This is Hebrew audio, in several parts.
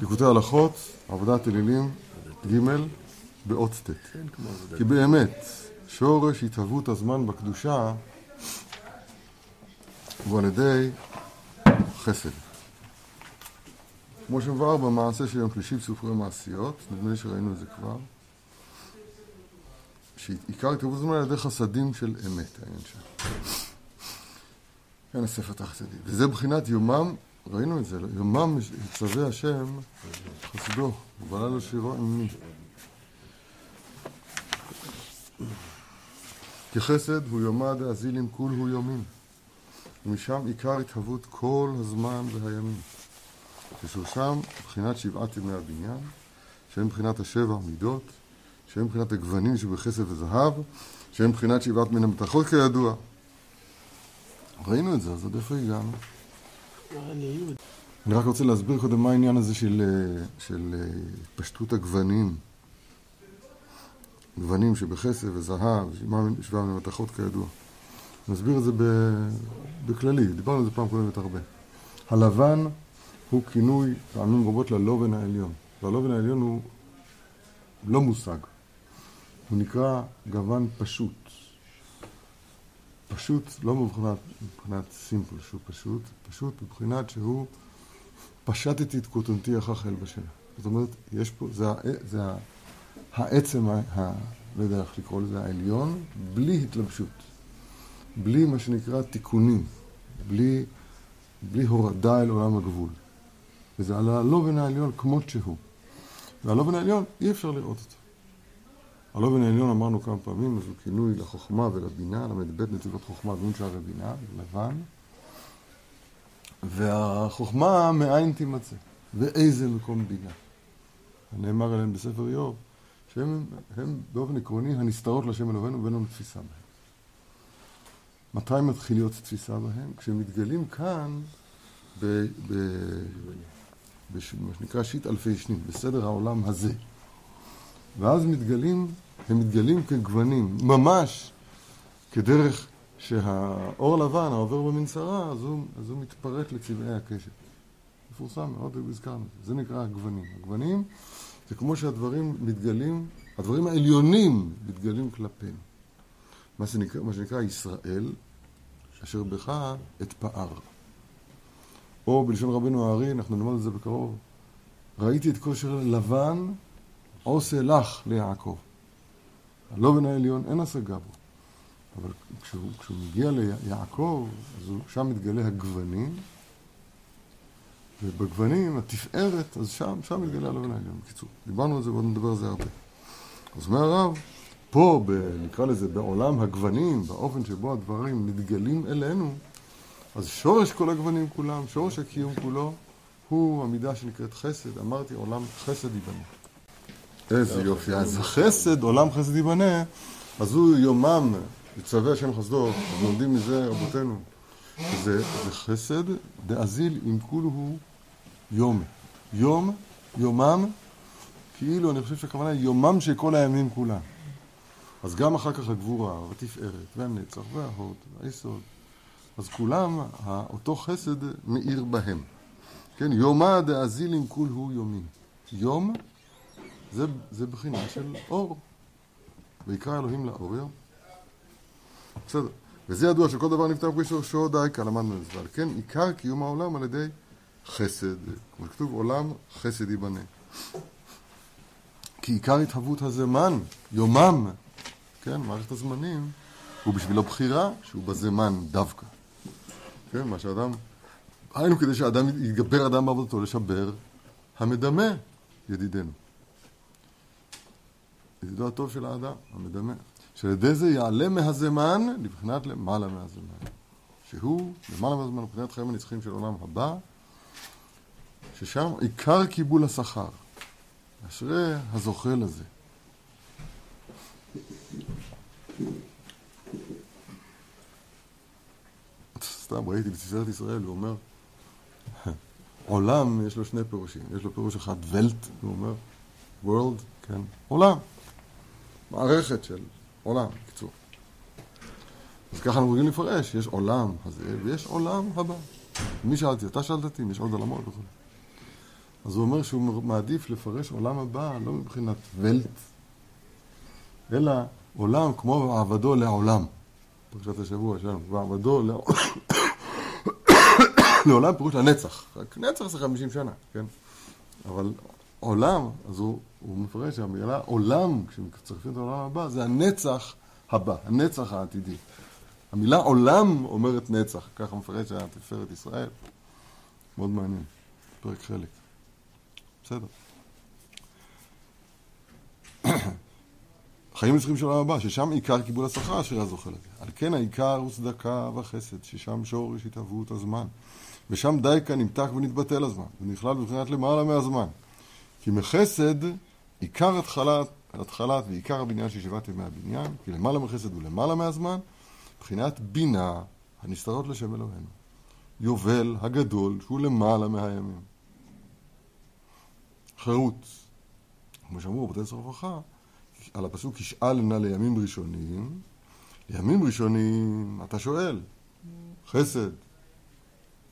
ליקוטי הלכות, עבודת אלילים, ג' באות ט'. כי באמת, שורש התהוות הזמן בקדושה הוא על ידי חסד. כמו שמבואר במעשה של יום שלישי בסופרי מעשיות, נדמה לי שראינו את זה כבר, שעיקר התהוות הזמן על ידי חסדים של אמת, העניין שם. כן, הספר תחתדי. וזה בחינת יומם, ראינו את זה, יומם יצווה השם חסדו, ובעלה לו שירו עמי. כי חסד הוא יומא דאזילין כול הוא יומין, ומשם עיקר התהוות כל הזמן והימים. כשהוא שם מבחינת שבעת ימי הבניין, שהם מבחינת השבע מידות, שהם מבחינת הגוונים שבכסף וזהב, שהם מבחינת שבעת מן המתכות כידוע. ראינו את זה, אז עד איפה הגענו? אני רק רוצה להסביר קודם מה העניין הזה של, של התפשטות הגוונים. גוונים שבכסף וזהב, שבעה מן המתכות כידוע. נסביר את זה בכללי, דיברנו על זה פעם קודמת הרבה. הלבן הוא כינוי פעמים רבות ללובן העליון. והלובן העליון הוא לא מושג. הוא נקרא גוון פשוט. פשוט לא מבחינת, מבחינת סימפל שהוא פשוט, פשוט מבחינת שהוא פשטתי את כותנתי אחר אל בשם. זאת אומרת, יש פה, זה, זה העצם, ה, לא יודע איך לקרוא לזה, העליון, בלי התלבשות. בלי מה שנקרא תיקונים. בלי, בלי הורדה אל עולם הגבול. וזה על הלובן העליון כמות שהוא. והלובן העליון, אי אפשר לראות אותו. הלובן העליון אמרנו כמה פעמים, אז הוא כינוי לחוכמה ולבינה, ל"ב נתיבות חוכמה דמות שער הבינה, לבן. והחוכמה מאין תימצא, ואיזה מקום בינה. נאמר עליהם בספר איוב, שהם הם באופן עקרוני הנסתרות לשם אלוהינו ואין לנו תפיסה בהם. מתי מתחיל להיות תפיסה בהם? כשהם מתגלים כאן במה שנקרא שיט אלפי שנים, בסדר העולם הזה. ואז מתגלים, הם מתגלים כגוונים, ממש כדרך שהאור לבן העובר במנסרה, אז הוא, אז הוא מתפרק לצבעי הקשת. מפורסם מאוד, הזכרנו. זה נקרא הגוונים. הגוונים זה כמו שהדברים מתגלים, הדברים העליונים מתגלים כלפינו. מה שנקרא, מה שנקרא ישראל, אשר בך אתפאר. או בלשון רבנו הארי, אנחנו נלמד את זה בקרוב, ראיתי את כושר לבן עושה לך ליעקב. הלובן העליון אין השגה בו. אבל כשהוא, כשהוא מגיע ליעקב, אז הוא, שם מתגלה הגוונים, ובגוונים, התפארת, אז שם, שם מתגלה הלובן העליון. בקיצור, דיברנו על זה ועוד נדבר על זה הרבה. אז אומר הרב, פה, ב, נקרא לזה, בעולם הגוונים, באופן שבו הדברים מתגלים אלינו, אז שורש כל הגוונים כולם, שורש הקיום כולו, הוא המידה שנקראת חסד. אמרתי, עולם חסד ייבנה. איזה יופי. אז חסד, עולם חסד ייבנה, אז הוא יומם, יצווה השם חסדו, אז לומדים מזה רבותינו. זה, חסד דאזיל אם כולו יום. יום, יומם, כאילו, אני חושב שהכוונה היא יומם של כל הימים כולם. אז גם אחר כך הגבורה, והתפארת, והנצח, וההוד, והיסוד. אז כולם, אותו חסד מאיר בהם. כן, יומא דאזילים כול הוא יומין. יום זה, זה בחינה של אור. ויקרא אלוהים לאור יום. בסדר. וזה ידוע שכל דבר נפתח בשורשו די, למדנו את זה. ועל כן עיקר קיום העולם על ידי חסד. כמו שכתוב, עולם חסד ייבנה. כי עיקר התהוות הזמן, יומם, כן, מערכת הזמנים, הוא בשבילו בחירה שהוא בזמן דווקא. כן, מה שאדם... היינו כדי שאדם יתגבר אדם בעבודתו לשבר המדמה, ידידנו. ידידו הטוב של האדם, המדמה. שעל ידי זה יעלה מהזמן לבחינת למעלה מהזמן. שהוא למעלה מהזמן, מבחינת חיים הנצחיים של עולם הבא, ששם עיקר קיבול השכר. אשרי הזוכה לזה. סתם ראיתי בתפארת ישראל, הוא אומר, עולם יש לו שני פירושים, יש לו פירוש אחד ולט, הוא אומר, world, כן, עולם, מערכת של עולם, בקיצור. אז ככה אנחנו רוצים לפרש, יש עולם הזה ויש עולם הבא. מי שאלתי? אתה שאלת אותי יש עוד עולמות וכו'. אז הוא אומר שהוא מעדיף לפרש עולם הבא לא מבחינת ולט, אלא עולם כמו עבדו לעולם. פרשת השבוע שלנו, ועבדו לעולם. לעולם פירוש לנצח. רק נצח זה 50 שנה, כן? אבל עולם, אז הוא, הוא מפרש שהמילה עולם, כשמצרפים את העולם הבא, זה הנצח הבא, הנצח העתידי. המילה עולם אומרת נצח, ככה מפרש תפארת ישראל. מאוד מעניין, פרק חלק. בסדר. חיים נצחים של העולם הבא, ששם עיקר קיבול השכר אשר הזוכה לזה. על כן העיקר הוא צדקה וחסד, ששם שורש התהוות הזמן. ושם דייקה נמתק ונתבטל הזמן, ונכלל בבחינת למעלה מהזמן. כי מחסד עיקר התחלת, התחלת ועיקר הבניין של שבעת ימי הבניין, כי למעלה מחסד הוא למעלה מהזמן, מבחינת בינה הנסתרות לשם אלוהינו. יובל הגדול שהוא למעלה מהימים. חירות. כמו שאמרו בתי סוף הוכחה, על הפסוק ישאל נא לימים ראשונים, לימים ראשונים אתה שואל, חסד,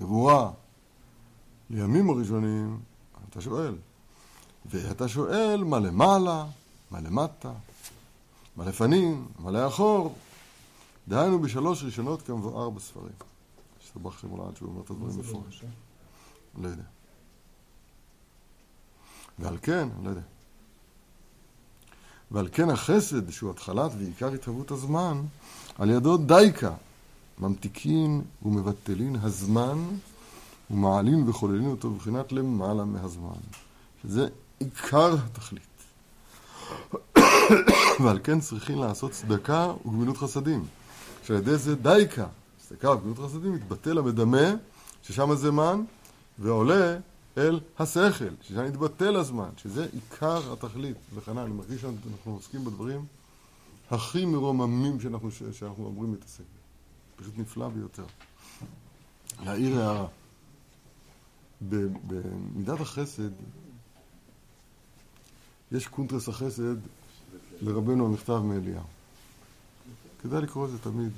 גבורה. לימים הראשונים אתה שואל. ואתה שואל מה למעלה, מה למטה, מה לפנים, מה לאחור. דהיינו בשלוש ראשונות כמבואר בספרים. השתבח שם עד שהוא אומר את הדברים מפורש. לא יודע. ועל כן, לא יודע. ועל כן החסד, שהוא התחלת ועיקר התהוות הזמן, על ידו דייקה, ממתיקין ומבטלין הזמן ומעלין וחוללין אותו בבחינת למעלה מהזמן, שזה עיקר התכלית. ועל כן צריכים לעשות צדקה וגמילות חסדים, שעל ידי זה דייקה, צדקה וגמילות חסדים, מתבטל המדמה, ששם הזמן, ועולה אל השכל, ששם מתבטל הזמן, שזה עיקר התכלית. וכן אני מרגיש שאנחנו עוסקים בדברים הכי מרוממים שאנחנו, שאנחנו אמורים להתעסק בהם. פשוט נפלא ביותר. להעיר הערה. במידת החסד, יש קונטרס החסד לרבנו המכתב מאליהו. כדאי לקרוא את זה תמיד,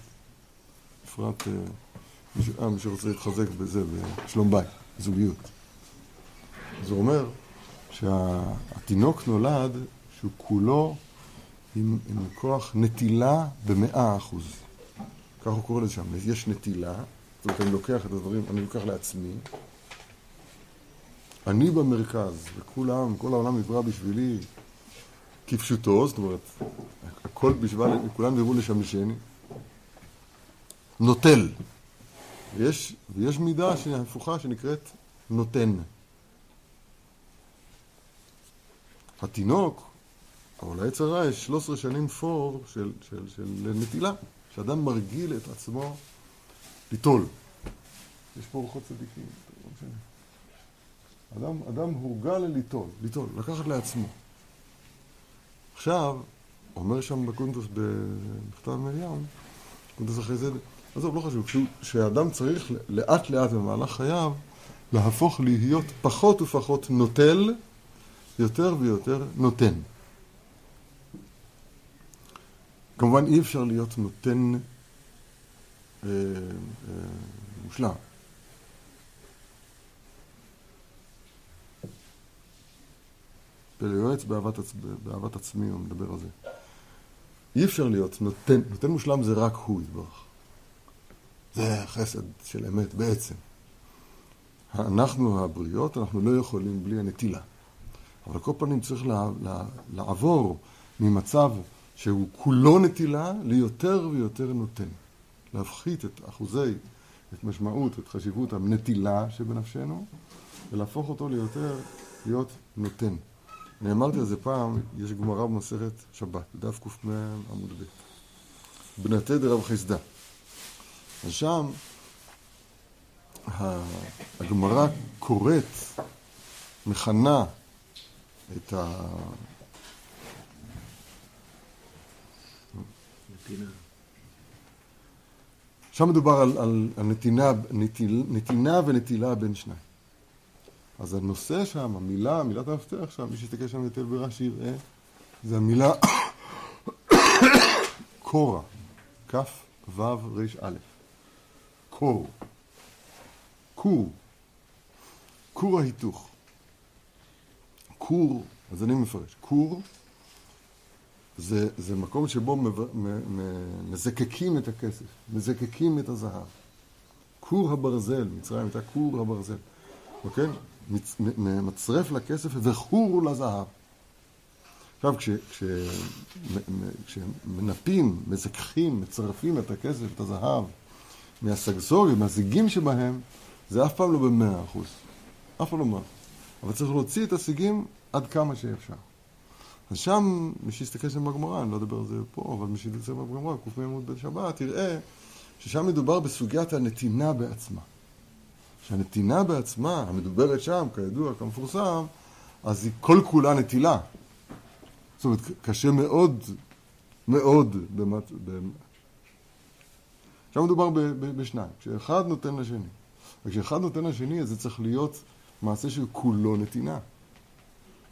בפרט אה, מי שרוצה להתחזק בזה, בשלום בית, זוגיות. זה אומר שהתינוק נולד שהוא כולו עם, עם כוח נטילה במאה אחוז. כך הוא קורא לזה שם, יש נטילה, זאת אומרת, אני לוקח את הדברים, אני לוקח לעצמי. אני במרכז, וכולם, כל העולם נברא בשבילי כפשוטו, זאת אומרת, הכל בשביל, כולם נבראו לשמשני. נוטל. ויש, ויש מידה הפוכה שנקראת נותן. התינוק, אבל לעץ הרע יש 13 שנים פור של, של, של נטילה. שאדם מרגיל את עצמו ליטול. יש פה רוחות צדיקים, לא משנה. אדם, אדם הורגל לליטול, ליטול, לקחת לעצמו. עכשיו, אומר שם בקונטוס במכתב מרים, קונטוס אחרי זה, עזוב, לא חשוב, שאדם צריך לאט לאט במהלך חייו להפוך להיות פחות ופחות נוטל, יותר ויותר נותן. כמובן אי אפשר להיות נותן אה, אה, מושלם. ליועץ באהבת, עצ... באהבת עצמי, הוא מדבר על זה. אי אפשר להיות נותן, נותן מושלם זה רק הוא יתברך. זה חסד של אמת בעצם. אנחנו הבריות, אנחנו לא יכולים בלי הנטילה. אבל כל פנים צריך לעבור ממצב שהוא כולו נטילה ליותר ויותר נותן. להפחית את אחוזי, את משמעות, את חשיבות הנטילה שבנפשנו, ולהפוך אותו ליותר, להיות נותן. אני אמרתי על זה פעם, יש גמרא במסכת שבת, בדף ק"מ עמוד ב', בנתי דרב חסדה. אז שם הגמרא קוראת, מכנה את ה... נתינה. שם מדובר על, על, על נתינה, נטיל, נתינה ונטילה בין שניים. אז הנושא שם, המילה, מילת המפתח שם, מי שיסתכל שם יותר ברש"י יראה, זה המילה קורה, כ' ו' ר' קור. קור. כור ההיתוך. כור, אז אני מפרש, כור זה, זה מקום שבו מזקקים את הכסף, מזקקים את הזהב. כור הברזל, מצרים הייתה כור הברזל, אוקיי? מצרף לכסף וחור לזהב. עכשיו, כש, כש, כשמנפים, מזככים, מצרפים את הכסף, את הזהב, מהסגסורים, מהזיגים שבהם, זה אף פעם לא במאה אחוז. אף פעם לא מאה. אבל צריך להוציא את הסיגים עד כמה שאפשר. אז שם, מי שיסתכל שם בגמרא, אני לא אדבר על זה פה, אבל מי שיסתכל בגמרא, ק"מ עמוד בן שבת, יראה ששם מדובר בסוגיית הנתינה בעצמה. שהנתינה בעצמה, המדוברת שם, כידוע, כמפורסם, אז היא כל כולה נטילה. זאת אומרת, קשה מאוד, מאוד, במת... שם מדובר בשניים, כשאחד נותן לשני. וכשאחד נותן לשני, אז זה צריך להיות מעשה של כולו נתינה.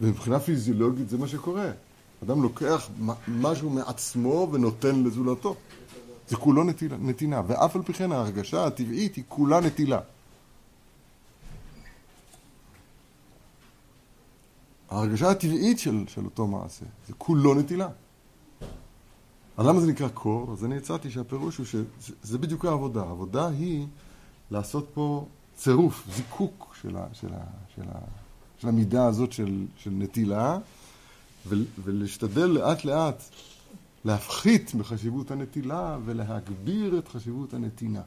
ומבחינה פיזיולוגית זה מה שקורה. אדם לוקח משהו מעצמו ונותן לזולתו. זה כולו נטילה, נתינה, ואף על פי כן ההרגשה הטבעית היא כולה נטילה. ההרגשה הטבעית של, של אותו מעשה, זה כולו נטילה. אז למה זה נקרא קור? אז אני הצעתי שהפירוש הוא שזה בדיוק העבודה. העבודה היא לעשות פה צירוף, זיקוק של, ה, של, ה, של, ה, של המידה הזאת של, של נטילה, ולהשתדל לאט לאט להפחית מחשיבות הנטילה ולהגביר את חשיבות הנתינה.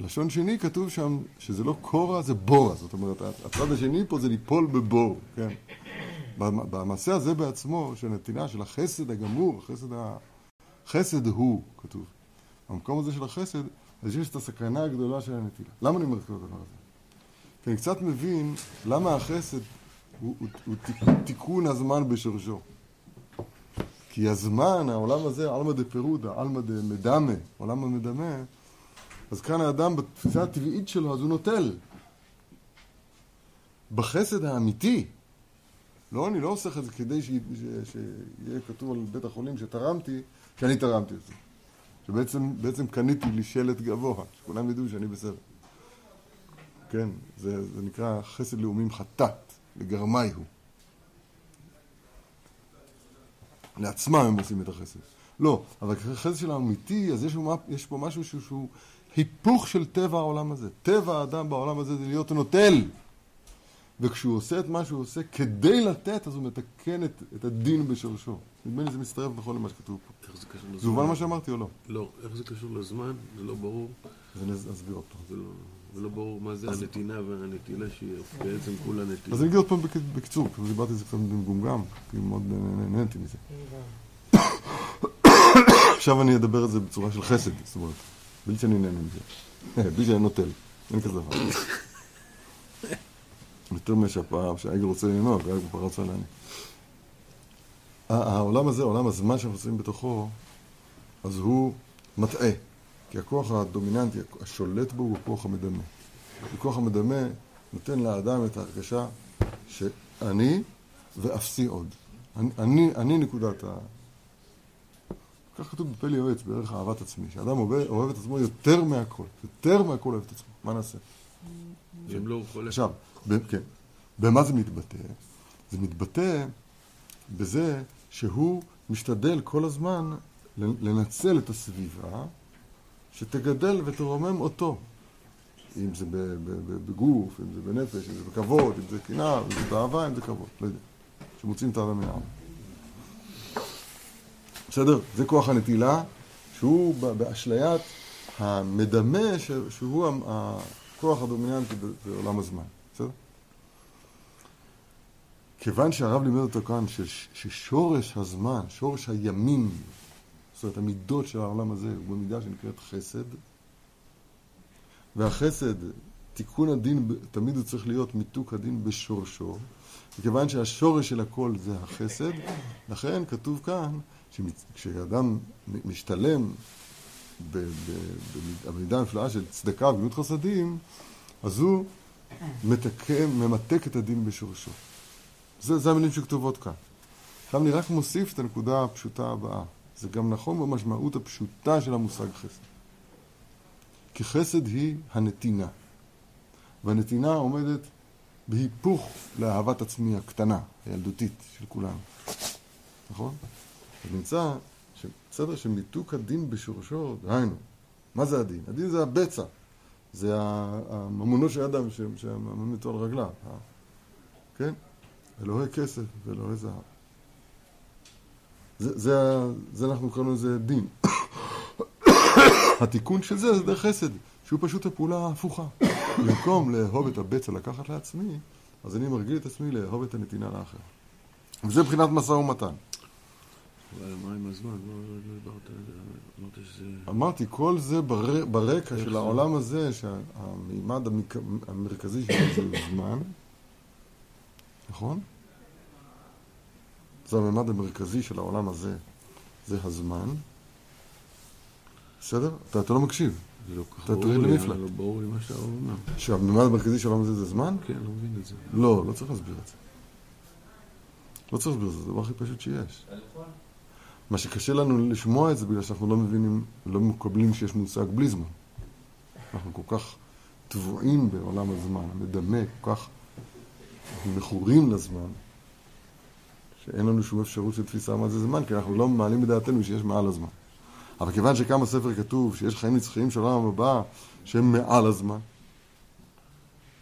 לשון שני כתוב שם שזה לא קורה, זה בורה. זאת אומרת, הצד השני פה זה ליפול בבור, כן? במעשה הזה בעצמו, של נתינה, של החסד הגמור, החסד, ה... חסד הוא, כתוב. במקום הזה של החסד, אז יש את הסכנה הגדולה של הנטילה. למה אני אומר את כל הדבר הזה? כי אני קצת מבין למה החסד הוא, הוא, הוא תיקון הזמן בשורשו. כי הזמן, העולם הזה, עלמא דה פירודה, עלמא דה מדמה, עולם המדמה, אז כאן האדם בתפיסה הטבעית שלו, אז הוא נוטל. בחסד האמיתי, לא, אני לא עושה את זה כדי ש... ש... שיהיה כתוב על בית החולים שתרמתי, שאני תרמתי את זה. שבעצם קניתי לי שלט גבוה, שכולם ידעו שאני בסדר. כן, זה, זה נקרא חסד לאומים חטאת, לגרמי הוא. לעצמם הם עושים את החסד. לא, אבל החסד של האמיתי, אז יש, יש פה משהו שהוא, שהוא היפוך של טבע העולם הזה. טבע האדם בעולם הזה זה להיות נוטל. וכשהוא עושה את מה שהוא עושה כדי לתת, אז הוא מתקן את, את הדין בשורשו. נדמה לי זה מצטרף נכון למה שכתוב פה. איך זה קשור לזמן? זה הובן מה שאמרתי או לא? לא. איך זה קשור לזמן? זה לא ברור. אז אני אסביר פעם. זה לא, זה לא ברור מה זה אז... הנתינה והנטילה שהיא בעצם כולה נטילה. אז אני אגיד עוד פעם בקיצור, כי דיברתי על זה קצת במגומגם, כי מאוד נהניתי מזה. עכשיו אני אדבר על זה בצורה של חסד, זאת אומרת, בלי שאני נהנה מזה. בלי שאני נוטל. אין כזה דבר. יותר משהפעם שהעגל רוצה לנהוג, כבר רוצה להניע. העולם הזה, עולם הזמן שאנחנו נמצאים בתוכו, אז הוא מטעה. כי הכוח הדומיננטי, השולט בו הוא הכוח המדמה. הכוח המדמה נותן לאדם את ההרגשה שאני ואפסי עוד. אני, אני, אני נקודת ה... כך כתוב בפלי יועץ, בערך אהבת עצמי, שאדם אוהב, אוהב את עצמו יותר מהכל, יותר מהכל אוהב את עצמו, מה נעשה? לא עכשיו, כן. במה זה מתבטא? זה מתבטא בזה שהוא משתדל כל הזמן לנצל את הסביבה שתגדל ותרומם אותו. אם זה בגוף, אם זה בנפש, אם זה בכבוד, אם זה קנאה, אם זה באהבה, אם זה כבוד, לא יודע. שמוצאים את האדם מהעם. בסדר? זה כוח הנטילה, שהוא באשליית המדמה, שהוא הכוח הדומיננטי בעולם הזמן. בסדר? כיוון שהרב לימד אותו כאן ששורש הזמן, שורש הימים, זאת אומרת המידות של העולם הזה הוא במידה שנקראת חסד, והחסד, תיקון הדין, תמיד הוא צריך להיות מיתוק הדין בשורשו, וכיוון שהשורש של הכל זה החסד, לכן כתוב כאן שכשאדם משתלם במידה הנפלאה של צדקה וגמילות חסדים, אז הוא מתקם, ממתק את הדין בשורשו. זה, זה המילים שכתובות כאן. עכשיו אני רק מוסיף את הנקודה הפשוטה הבאה. זה גם נכון במשמעות הפשוטה של המושג חסד. כי חסד היא הנתינה. והנתינה עומדת בהיפוך לאהבת עצמי הקטנה, הילדותית של כולנו. נכון? אז נמצא, בסדר, שמיתוק הדין בשורשו, דהיינו, מה זה הדין? הדין זה הבצע, זה הממונו של האדם ש- שהממון איתו על רגליו, ה- כן? אלוהי כסף ואלוהי זהב. זה, זה, זה אנחנו קראנו לזה דין. התיקון של זה זה דרך חסד, שהוא פשוט הפעולה ההפוכה. במקום לאהוב את הבצע לקחת לעצמי, אז אני מרגיל את עצמי לאהוב את הנתינה לאחר. וזה מבחינת משא ומתן. אבל מה עם הזמן? לא לא אמרת שזה... אמרתי, כל זה בר... ברקע של? העולם הזה, שהמימד. המרכזי שלו זה זמן, נכון? זה הממד המרכזי של העולם הזה, זה הזמן. בסדר? אתה, אתה לא מקשיב. זה לא כל כך אתה לי, למפלט. לא ברור לי מה שאתה אומר. שהממד המרכזי של העולם הזה זה זמן? כן, לא מבין את זה. לא, לא צריך להסביר את זה. לא צריך להסביר את זה, זה הדבר הכי פשוט שיש. מה שקשה לנו לשמוע את זה בגלל שאנחנו לא מבינים, לא מקבלים שיש מושג בלי זמן. אנחנו כל כך טבועים בעולם הזמן, המדמה, כל כך מכורים לזמן, שאין לנו שום אפשרות של תפיסה מה זה זמן, כי אנחנו לא מעלים בדעתנו שיש מעל הזמן. אבל כיוון שכמה בספר כתוב שיש חיים נצחיים של העולם הבא שהם מעל הזמן,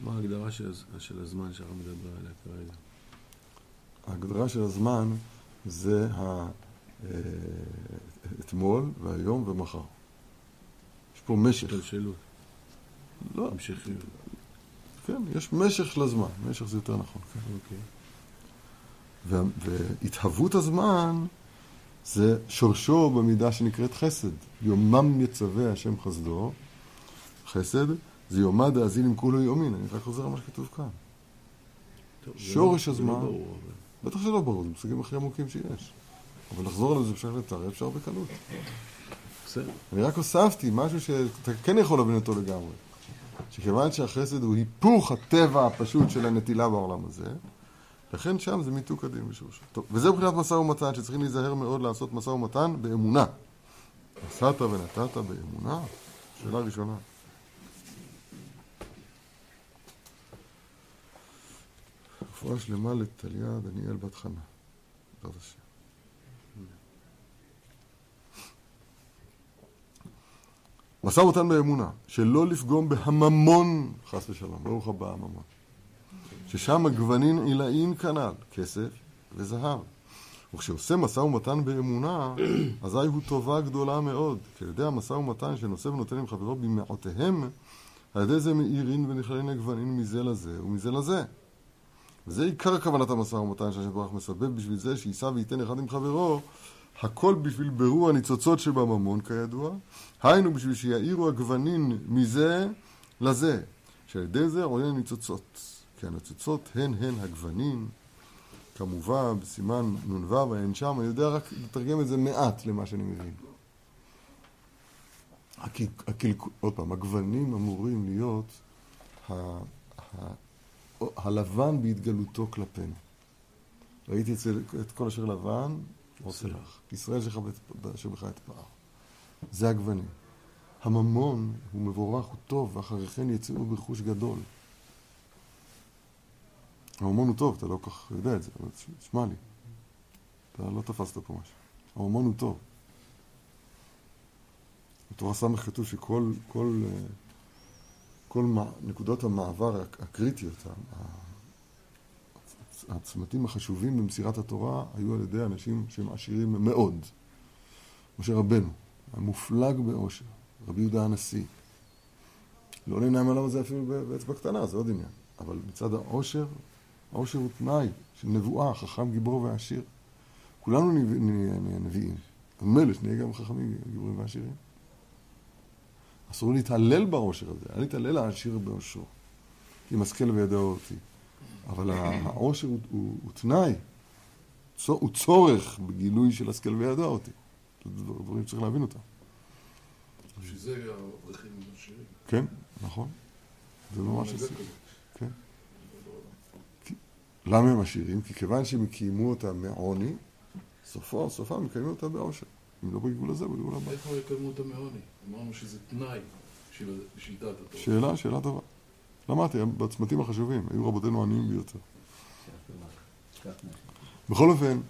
מה ההגדרה של של הזמן שאנחנו מדבר עליה כרגע? ההגדרה של הזמן זה ה... אה, אתמול והיום ומחר. יש פה משך. השתלשלות, לא, המשכיות. כן, יש משך לזמן. משך זה יותר נכון. כן. אוקיי. וה- והתהוות הזמן זה שורשו במידה שנקראת חסד. יומם יצווה השם חסדו. חסד זה יומא דאזין עם כולו יומין. אני רק חוזר על מה שכתוב כאן. טוב, שורש לא- זה לא הזמן. ברור, אבל- בטח שלא ברור, זה מושגים הכי עמוקים שיש. אבל לחזור על זה אפשר לתאר, אפשר בקלות. בסדר. אני רק הוספתי משהו שאתה כן יכול להבין אותו לגמרי. שכיוון שהחסד הוא היפוך הטבע הפשוט של הנטילה בעולם הזה, לכן שם זה מיתוק הדין בשורשו. טוב, וזה מבחינת משא ומתן, שצריכים להיזהר מאוד לעשות משא ומתן באמונה. נשאת ונתת באמונה? שאלה ראשונה. רפואה שלמה לטליה דניאל בת חנה. בעזרת השם. משא ומתן באמונה, שלא לפגום בהממון, חס ושלום, ברוך הבא הממון. ששם הגוונין עילאין כנ"ל, כסף וזהב. וכשעושה משא ומתן באמונה, אזי הוא טובה גדולה מאוד. כי על ידי המשא ומתן שנושא ונותן עם חברו במעותיהם, על ידי זה מאירין ונכללין הגוונין מזה לזה ומזה לזה. וזה עיקר כוונת המשא ומתן שהשם ברוך מסבב בשביל זה שיישא וייתן אחד עם חברו, הכל בשביל בירור הניצוצות שבממון כידוע, היינו בשביל שיאירו הגוונין מזה לזה, שעל ידי זה עולה הניצוצות. כי הניצוצות הן הן הגוונין, כמובן בסימן נ"ו, אין שם, אני יודע רק לתרגם את זה מעט למה שאני מבין. הקלקול, עוד פעם, הגוונים אמורים להיות ה, ה, הלבן בהתגלותו כלפינו. ראיתי אצל, את כל אשר לבן, עושה לך. ישראל שבך אתפאר. זה הגוונים. הממון הוא מבורך, הוא טוב, ואחרי כן יצאו ברכוש גדול. הממון הוא טוב, אתה לא כל כך יודע את זה, אבל תשמע לי. אתה לא תפסת פה משהו. הממון הוא טוב. בתורה ס' כתוב שכל כל, אה, כל מע- נקודות המעבר הק- הקריטיות, הצמתים החשובים במסירת התורה, היו על ידי אנשים שהם עשירים מאוד. משה רבנו, המופלג באושר, רבי יהודה הנשיא. לא נהנה מהעולם הזה אפילו באצבע קטנה, זה עוד עניין. אבל מצד העושר, העושר הוא תנאי של נבואה, חכם, גיבור ועשיר. כולנו נהיה נביאים. מילא שנהיה גם חכמים, גיבורים ועשירים. אסור להתעלל בעושר הזה, אל יתעלל העשיר בעושרו. כי משכיל וידע אותי. אבל העושר הוא, הוא, הוא תנאי, הוא צורך בגילוי של השכל וידע אותי. זה דבר- דברים שצריך להבין אותם. בשביל זה האברכים עשירים. כן, נכון. זה ממש עשיר. כן. למה הם עשירים? כי כיוון שהם קיימו אותם מעוני, סופו, סופם מקיימים אותם בעושר. אם לא בגבול הזה, בגבול הבא. איפה יקדמו אותם מעוני? אמרנו שזה תנאי בשביל דעת התורה. שאלה, שאלה טובה. אמרתי, בצמתים החשובים, היו רבותינו עניים ביותר. בכל אופן,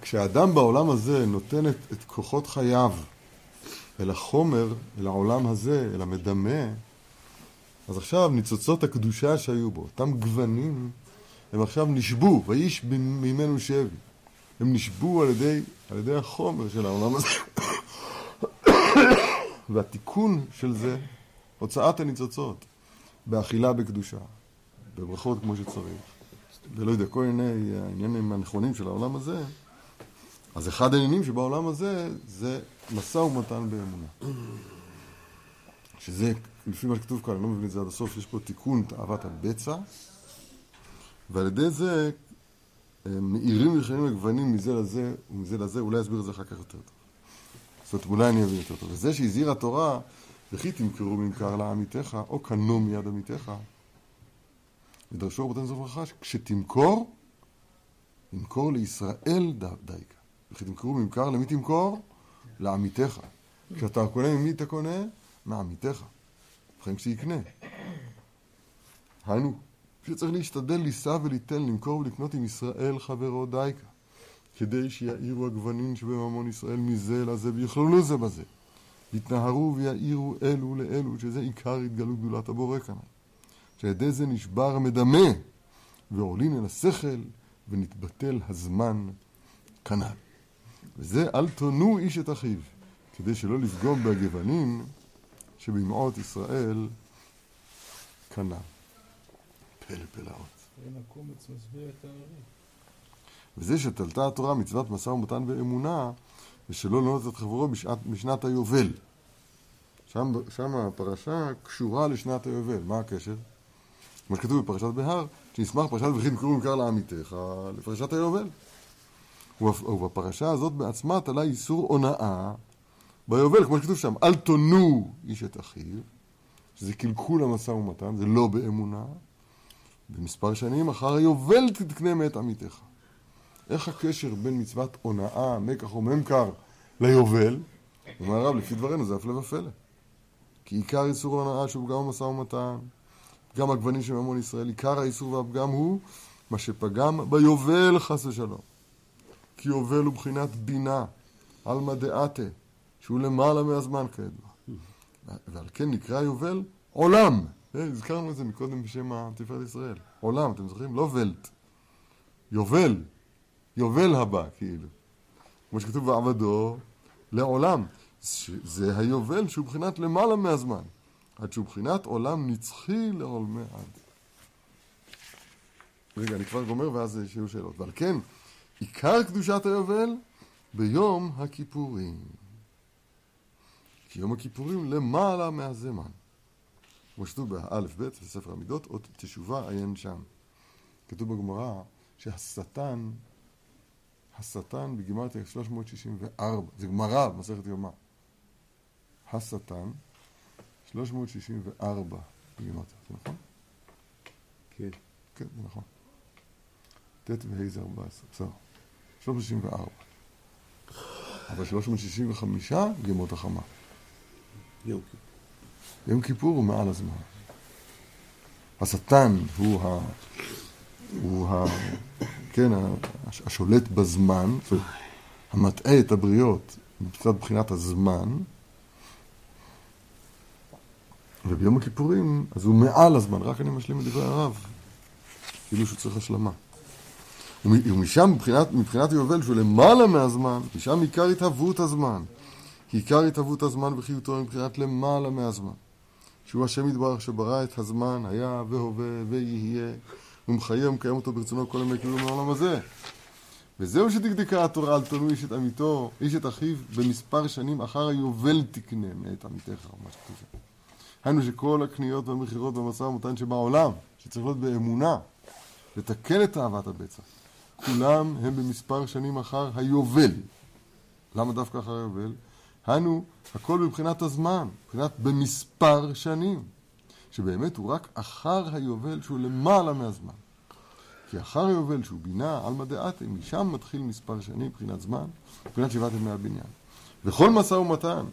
כשאדם בעולם הזה נותן את, את כוחות חייו אל החומר, אל העולם הזה, אל המדמה, אז עכשיו ניצוצות הקדושה שהיו בו, אותם גוונים, הם עכשיו נשבו, ואיש ממנו שבי. הם נשבו על ידי, על ידי החומר של העולם הזה. והתיקון של זה, הוצאת הניצוצות, באכילה בקדושה, בברכות כמו שצריך, ולא יודע, כל מיני העניינים הנכונים של העולם הזה, אז אחד העניינים שבעולם הזה זה משא ומתן באמונה. שזה, לפי מה שכתוב כאן, אני לא מבין את זה עד הסוף, יש פה תיקון תאוות הבצע, ועל ידי זה מאירים וישנים הגוונים מזה לזה ומזה לזה, אולי אסביר את זה אחר כך יותר טוב. זאת אומרת, אולי אני אבין יותר טוב. וזה שהזהירה התורה, וכי תמכרו ממכר לעמיתך, או קנו מיד עמיתך, ודרשו רבותינו זו ברכה, כשתמכור, תמכור לישראל דייקה. וכי תמכרו ממכר, למי תמכור? לעמיתך. כשאתה קונה, ממי אתה קונה? מעמיתך. ובכן כשיקנה. היינו, שצריך להשתדל לישא וליתן, למכור ולקנות עם ישראל חברו דייקה. כדי שיאירו הגוונים שבממון ישראל מזה לזה ויכללו זה בזה. יתנהרו ויאירו אלו לאלו, שזה עיקר התגלות גדולת הבורא כאן. שעל ידי זה נשבר המדמה, ועולין אל השכל, ונתבטל הזמן כנ"ל. וזה אל תונו איש את אחיו, כדי שלא לפגום בגוונים שבמעות ישראל כנ"ל. פלא פלאות. אין הקומץ משביע את הארי. וזה שתלתה התורה מצוות משא ומתן באמונה, ושלא לנות את חברו בשעת, בשנת היובל. שם, שם הפרשה קשורה לשנת היובל. מה הקשר? מה שכתוב בפרשת בהר, שנשמח פרשת וכי נקראו ממכר לעמיתך לפרשת היובל. ובפרשה הזאת בעצמה תלה איסור הונאה ביובל, כמו שכתוב שם, אל תונו איש את אחיו, שזה קלקול המשא ומתן, זה לא באמונה. במספר שנים אחר היובל תתקנה מאת עמיתך. איך הקשר בין מצוות הונאה, מקח או ממכר, ליובל? אומר הרב, לפי דברינו זה הפלא ופלא. כי עיקר איסור הונאה שהוא גם המשא ומתן, גם הגוונים של ממון ישראל, עיקר האיסור והפגם הוא מה שפגם ביובל חס ושלום. כי יובל הוא בחינת בינה, עלמא דעתה, שהוא למעלה מהזמן כידוע. ועל כן נקרא יובל עולם. אה, הזכרנו את זה מקודם בשם תפארת ישראל. עולם, אתם זוכרים? לא ולט. יובל. יובל הבא, כאילו. כמו שכתוב בעבדו, לעולם. זה היובל שהוא בחינת למעלה מהזמן. עד שהוא בחינת עולם נצחי לעולמי עד. רגע, אני כבר גומר ואז שיהיו שאלות. ועל כן, עיקר קדושת היובל ביום הכיפורים. כי יום הכיפורים למעלה מהזמן. כמו שכתוב באלף בית בספר המידות, עוד תשובה עיין שם. כתוב בגמרא שהשטן, השטן בגימטריה 364, זה גמרא במסכת יומא. השטן, 364 בגימטריה, זה נכון? כן. כן, זה נכון. ט' וה' זה 14, בסדר. 364. אבל 365 ימות החמה. יום כיפור. יום כיפור הוא מעל הזמן. השטן הוא ה... הוא ה... כן, השולט בזמן, המטעה את הבריות מצד בחינת הזמן, וביום הכיפורים, אז הוא מעל הזמן, רק אני משלים את דברי הרב, כאילו שהוא צריך השלמה. ומשם, מבחינת, מבחינת יובל, שהוא למעלה מהזמן, משם עיקר התהוות הזמן. כי עיקר התהוות הזמן וחיותו מבחינת למעלה מהזמן. שהוא השם יתברך שברא את הזמן, היה והווה ויהיה, ומחיה ומקיים אותו ברצונו כל ימי קיום העולם הזה. וזהו שדקדקה התורה על תונו איש את עמיתו, איש את אחיו, במספר שנים אחר היובל תקנה מאת עמיתך, מה שכתוב. היינו שכל הקניות והמכירות והמשא ומתן שבעולם, שצריך להיות באמונה, לתקן את אהבת הבצע. כולם הם במספר שנים אחר היובל. למה דווקא אחר היובל? היינו, הכל מבחינת הזמן, מבחינת במספר שנים, שבאמת הוא רק אחר היובל שהוא למעלה מהזמן. כי אחר היובל שהוא בינה, עלמא דעתה, משם מתחיל מספר שנים, מבחינת זמן, מבחינת שבעת ימי הבניין. וכל משא ומתן,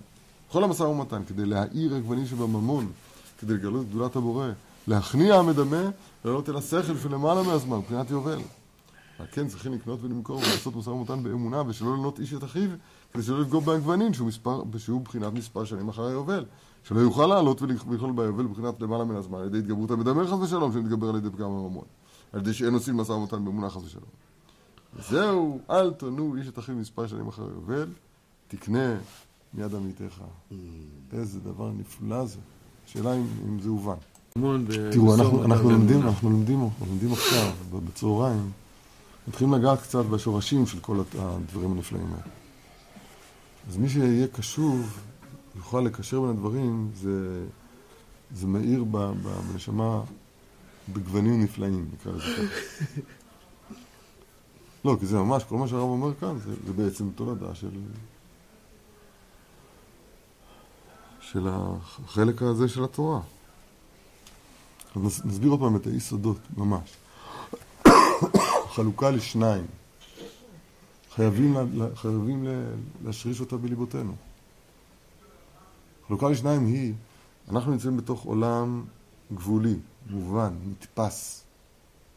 כל המשא ומתן, כדי להאיר הגוונים שבממון, כדי לגלות גדולת הבורא, להכניע המדמה, לעלות אל השכל שלמעלה מהזמן, מבחינת יובל. כן צריכים לקנות ולמכור ולעשות משא ומתן באמונה ושלא לנות איש את אחיו כדי שלא לפגוע בעגבנין שהוא, מספר, שהוא בחינת מספר שנים אחרי היובל. שלא יוכל לעלות ולכלול ביובל בבחינת למעלה מן הזמן על ידי התגברות המדמה חס ושלום שמתגבר על ידי פגם הממון. על ידי שאין עושים משא ומתן באמונה חס ושלום. וזהו, אל תונו איש את אחיו מספר שנים אחרי היובל תקנה מיד עמיתך. איזה דבר נפלא זה. השאלה אם, אם זה הובן. תראו, אנחנו לומדים עכשיו, בצהריים, מתחילים לגעת קצת בשורשים של כל הדברים הנפלאים האלה. אז מי שיהיה קשוב, יוכל לקשר בין הדברים, זה, זה מאיר בנשמה בגוונים נפלאים, נקרא לזה ככה. לא, כי זה ממש, כל מה שהרב אומר כאן, זה, זה בעצם תולדה של... של החלק הזה של התורה. אז נס- נסביר עוד פעם את היסודות, ממש. חלוקה לשניים. חייבים, חייבים להשריש אותה בליבותינו. חלוקה לשניים היא, אנחנו נמצאים בתוך עולם גבולי, מובן, נתפס.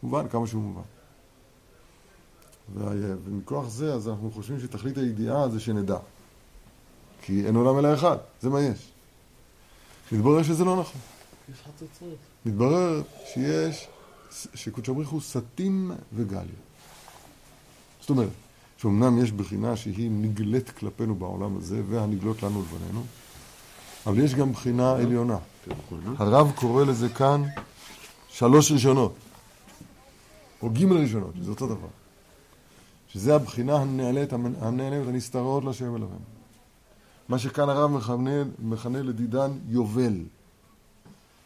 מובן כמה שהוא מובן. ומכוח זה, אז אנחנו חושבים שתכלית הידיעה זה שנדע. כי אין עולם אלא אחד, זה מה יש. מתברר שזה לא נכון. יש חצוצרות. מתברר שיש, שקודש הבריך הוא סטים וגליה. זאת אומרת, שאומנם יש בחינה שהיא נגלית כלפינו בעולם הזה, והנגלות לנו לבנינו, אבל יש גם בחינה עליונה. הרב קורא לזה כאן שלוש ראשונות, או ג' ראשונות, שזה אותו דבר. שזה הבחינה הנעלית, הנעלמת, הנסתרות לשם אלוהים. מה שכאן הרב מכנה לדידן יובל.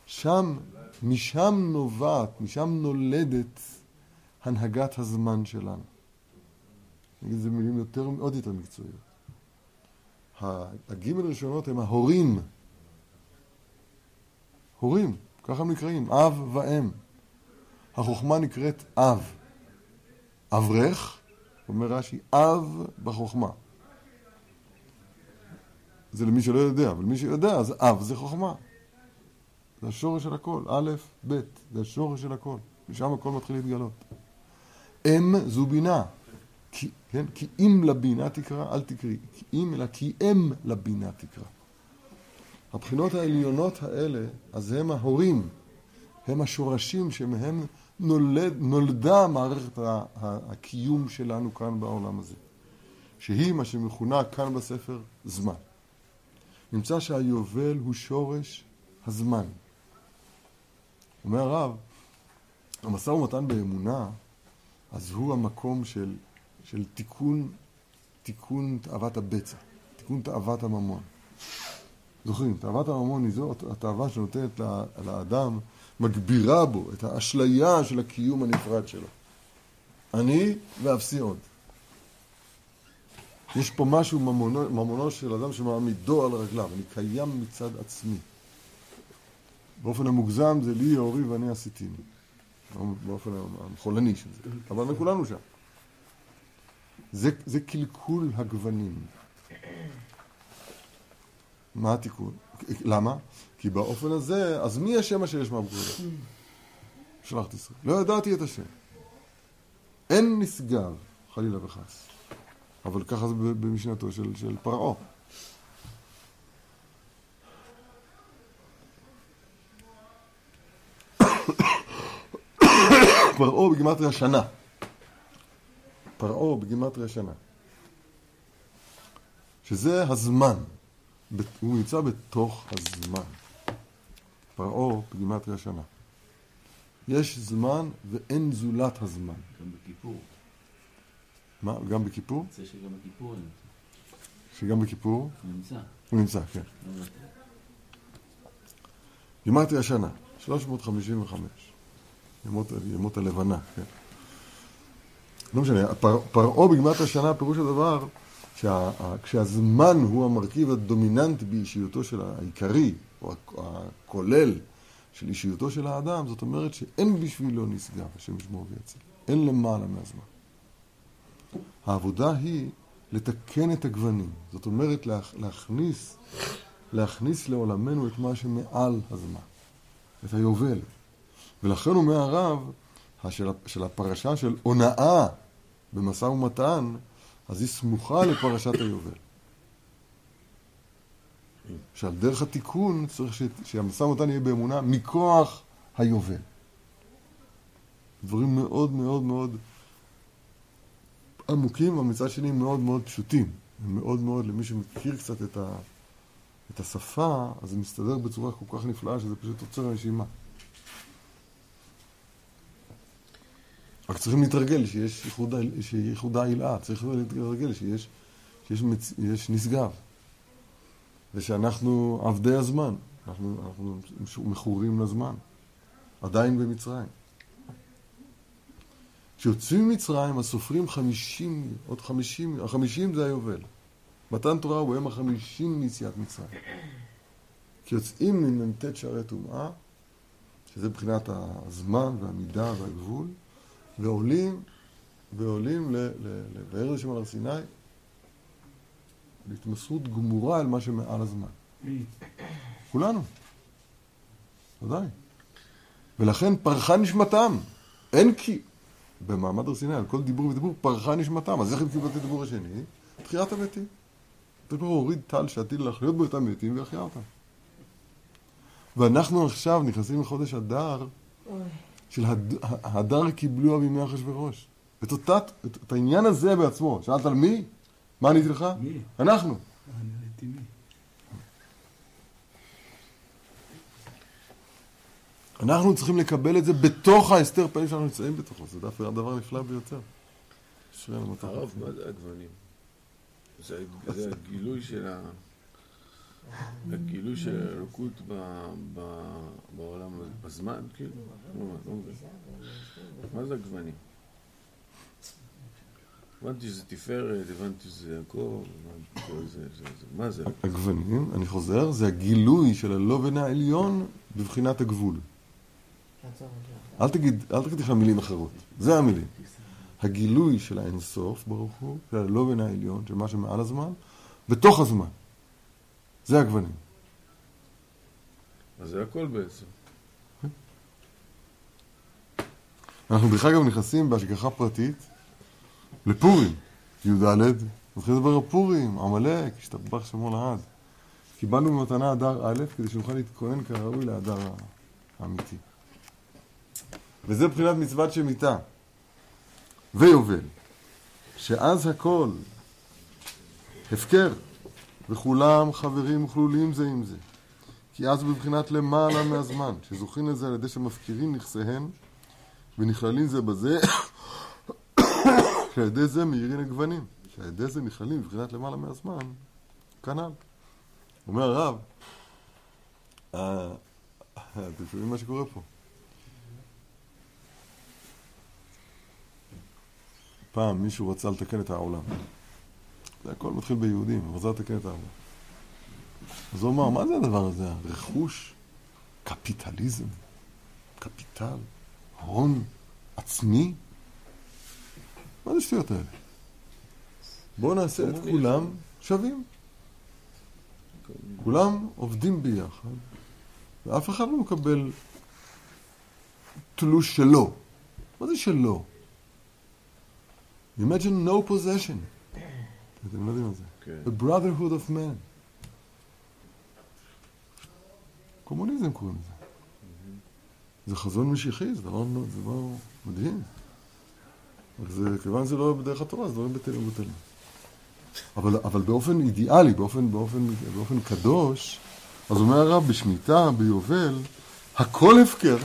שם, משם נובעת, משם נולדת הנהגת הזמן שלנו. נגיד את זה במילים יותר, עוד יותר מקצועיות. הגימל ראשונות הם ההורים. הורים, ככה הם נקראים, אב ואם. החוכמה נקראת אב. אברך, אומר רש"י, אב בחוכמה. זה למי שלא יודע, אבל מי שיודע, אז אב זה חוכמה. זה השורש של הכל, א', ב', זה השורש של הכל. משם הכל מתחיל להתגלות. אם זו בינה. כי, כן? כי אם לבינה תקרא, אל תקראי. כי אם, אלא כי אם לבינה תקרא. הבחינות העליונות האלה, אז הם ההורים, הם השורשים שמהם נולד, נולדה מערכת הקיום שלנו כאן בעולם הזה. שהיא מה שמכונה כאן בספר זמן. נמצא שהיובל הוא שורש הזמן. אומר הרב, המשא ומתן באמונה, אז הוא המקום של, של תיקון, תיקון תאוות הבצע, תיקון תאוות הממון. זוכרים, תאוות הממון היא זאת התאווה שנותנת לאדם, מגבירה בו את האשליה של הקיום הנפרד שלו. אני ואפסי עוד. יש פה משהו ממונו, ממונו של אדם שמעמידו על רגליו, אני קיים מצד עצמי. באופן המוגזם זה לי אורי ואני עשיתיני. באופן החולני של זה. אבל אנחנו כולנו שם. זה, זה קלקול הגוונים. מה התיקון? למה? כי באופן הזה, אז מי השם אשר יש מהגבולות? שלחת ישראל. לא ידעתי את השם. אין נשגב, חלילה וחס. אבל ככה זה במשנתו של, של פרעה. פרעה בגימטריה שנה. פרעה בגימטריה שנה. שזה הזמן. הוא נמצא בתוך הזמן. פרעה בגימטריה שנה. יש זמן ואין זולת הזמן. גם בכיפור. מה, גם בכיפור? שגם בכיפור הוא שגם בכיפור נמצא. הוא נמצא, כן. לא יודעת. גימטריה שנה, 355. ימות, ימות הלבנה, כן. לא משנה, פר- פרעה בגמרת השנה, פירוש הדבר, שה- ה- כשהזמן הוא המרכיב הדומיננטי באישיותו של העיקרי, או הכ- הכולל של אישיותו של האדם, זאת אומרת שאין בשבילו נשגב, השם ישמור ויציל. אין למעלה מהזמן. העבודה היא לתקן את הגוונים. זאת אומרת, להכ- להכניס, להכניס לעולמנו את מה שמעל הזמן. את היובל. ולכן אומר הרב, של, של הפרשה של הונאה במשא ומתן, אז היא סמוכה לפרשת היובל. שעל דרך התיקון צריך ש, שהמשא ומתן יהיה באמונה מכוח היובל. דברים מאוד מאוד מאוד עמוקים, אבל מצד שני מאוד מאוד פשוטים. מאוד מאוד, למי שמכיר קצת את, ה, את השפה, אז זה מסתדר בצורה כל כך נפלאה שזה פשוט עוצר הנשימה. רק צריכים להתרגל שיש ייחודה הילאה, צריך להתרגל שיש, שיש מצ... יש נשגב, ושאנחנו עבדי הזמן, אנחנו, אנחנו מכורים לזמן, עדיין במצרים. כשיוצאים ממצרים, אז סופרים חמישים, עוד חמישים, החמישים זה היובל. מתן תורה הוא היום החמישים מיציאת מצרים. כי יוצאים ממ"ט שערי טומאה, שזה מבחינת הזמן והמידה והגבול, ועולים, ועולים לבאר לשם על הר סיני, להתמסרות גמורה אל מה שמעל הזמן. כולנו. ודאי. ולכן פרחה נשמתם. אין כי... במעמד הר סיני, על כל דיבור ודיבור, פרחה נשמתם. אז איך הם קיבלו את הדיבור השני? תחיית המתים. הקדוש ברוך הוא הוריד טל שעתיד להחיות בו את המתים והחיה אותם. ואנחנו עכשיו נכנסים לחודש אדר, של הד... הדר קיבלוה בימי אחשוורוש. את, אותה, את, את העניין הזה בעצמו. שאלת על מי? מה עניתי לך? מי? אנחנו. אני? אנחנו צריכים לקבל את זה בתוך ההסתר פנים שאנחנו נמצאים בתוכו. זה דווקא הדבר הנפלא ביותר. הרב, מה זה הגוונים? זה הגילוי של ה... הגילוי של האלוקות בעולם, בזמן, כאילו? לא לא מבין. מה זה הגוונים? הבנתי שזה תפארת, הבנתי שזה יעקב, הבנתי שזה... זה- זה- מה זה? הגוונים, אני חוזר, זה הגילוי של הלובן העליון בבחינת הגבול. אל תגיד, אל תגיד לך מילים אחרות, זה המילים. הגילוי של האינסוף, ברוך הוא, של הלובן העליון, של מה שמעל הזמן, בתוך הזמן. זה הגוונים. אז זה הכל בעצם. אנחנו בכלל גם נכנסים בהשגחה פרטית לפורים, י"ד, נתחיל לדבר על פורים, עמלק, השתבח שמו לעד. קיבלנו במתנה אדר א', כדי שנוכל להתכונן כראוי לאדר האמיתי. וזה מבחינת מצוות שמיטה ויובל, שאז הכל הפקר, וכולם חברים וכלולים זה עם זה. כי אז בבחינת למעלה מהזמן, שזוכין לזה על ידי שמפקירים נכסיהם ונכללים זה בזה, שעל ידי זה מאירים הגוונים, שעל ידי זה נכללים בבחינת למעלה מהזמן, כנ"ל. אומר הרב, אה, אתם שומעים מה שקורה פה? פעם מישהו רצה לתקן את העולם. זה הכל מתחיל ביהודים, הוא רצה לתקן את העולם. אז הוא אמר, מה זה הדבר הזה? רכוש, קפיטליזם, קפיטל, הון עצמי? מה זה השטויות האלה? בואו נעשה את כולם שווים. כולם עובדים ביחד, ואף אחד לא מקבל תלוש שלו. מה זה שלו? Imagine no possession. אתם לא יודעים מה זה. כן. The brotherhood of man. קומוניזם קוראים לזה. זה חזון משיחי, זה דבר, זה דבר מדהים. רק זה, כיוון שזה לא בדרך התורה, זה דברים בטלים ובטלים. אבל, אבל באופן אידיאלי, באופן, באופן, באופן קדוש, אז אומר הרב, בשמיטה, ביובל, הכל הפקר,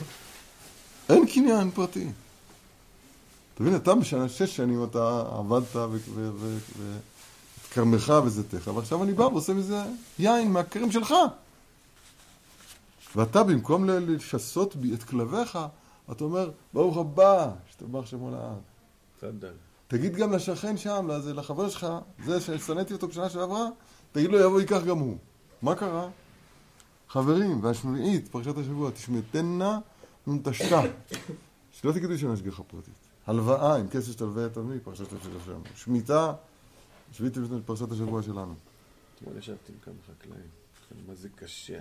אין קניין פרטי. אתה מבין, אתה בשנה שש שנים אתה עבדת ו- ו- ו- ו- כרמך וזיתך, ועכשיו אני בא ועושה מזה יין מהכרם שלך. ואתה במקום לשסות בי את כלביך, אתה אומר, ברוך הבא, השתבח שמו לעד. תפדל. תגיד גם לשכן שם, לחבר שלך, זה ששנאתי אותו בשנה שעברה, תגיד לו יבוא ייקח גם הוא. מה קרה? חברים, והשמינית, פרשת השבוע, תשמטנה נ"תשתא. שלא תגידו שאני השגחה פרטית. הלוואה עם כסף שתלווה את עמי, פרשת השבוע שלנו. שמיטה, שביעית פרשת השבוע שלנו. אתמול ישבתי עם כמה חקלאים. מה זה קשה?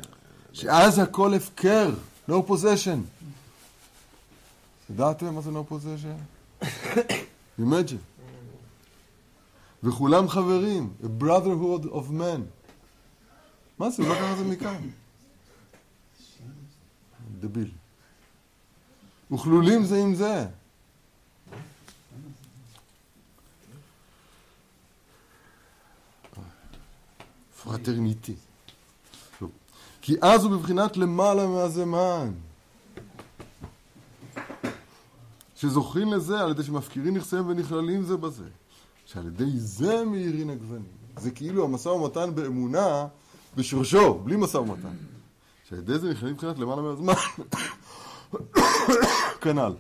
שאז הכל הפקר, no possession. ידעתם מה זה no possession? imagine. וכולם חברים, a brotherhood of men. מה זה? הוא לא את זה מכאן. דביל. וכלולים זה עם זה. פרטרניטי. כי אז הוא בבחינת למעלה מהזמן. שזוכים לזה על ידי שמפקירים נכסיהם ונכללים זה בזה. שעל ידי זה מאירין הגוונים. זה כאילו המשא ומתן באמונה בשורשו, בלי משא ומתן. שעל ידי זה נכללים מבחינת למעלה מהזמן. כנ"ל.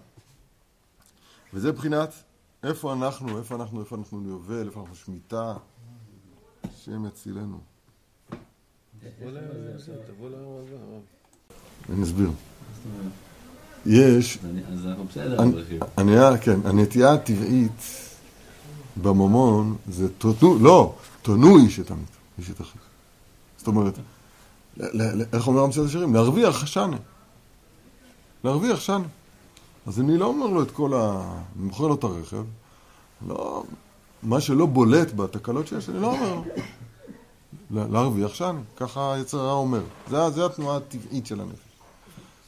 וזה מבחינת איפה אנחנו, איפה אנחנו, איפה אנחנו יובל, איפה אנחנו שמיטה. השם יצילנו. תבוא. אני אסביר. יש, אז אנחנו בסדר. הנטייה, כן, הנטייה הטבעית בממון זה תונו, לא, תונו איש את עמית, איש את אחיו. זאת אומרת, איך אומר המציאת השירים? להרוויח שנה. להרוויח שנה. אז אני לא אומר לו את כל ה... אני מוכר לו את הרכב, לא... מה שלא בולט בתקלות שיש, אני לא אומר לו. לה- להרוויח שנה, ככה היצר הרע אומר. זה, זה התנועה הטבעית של הנפש.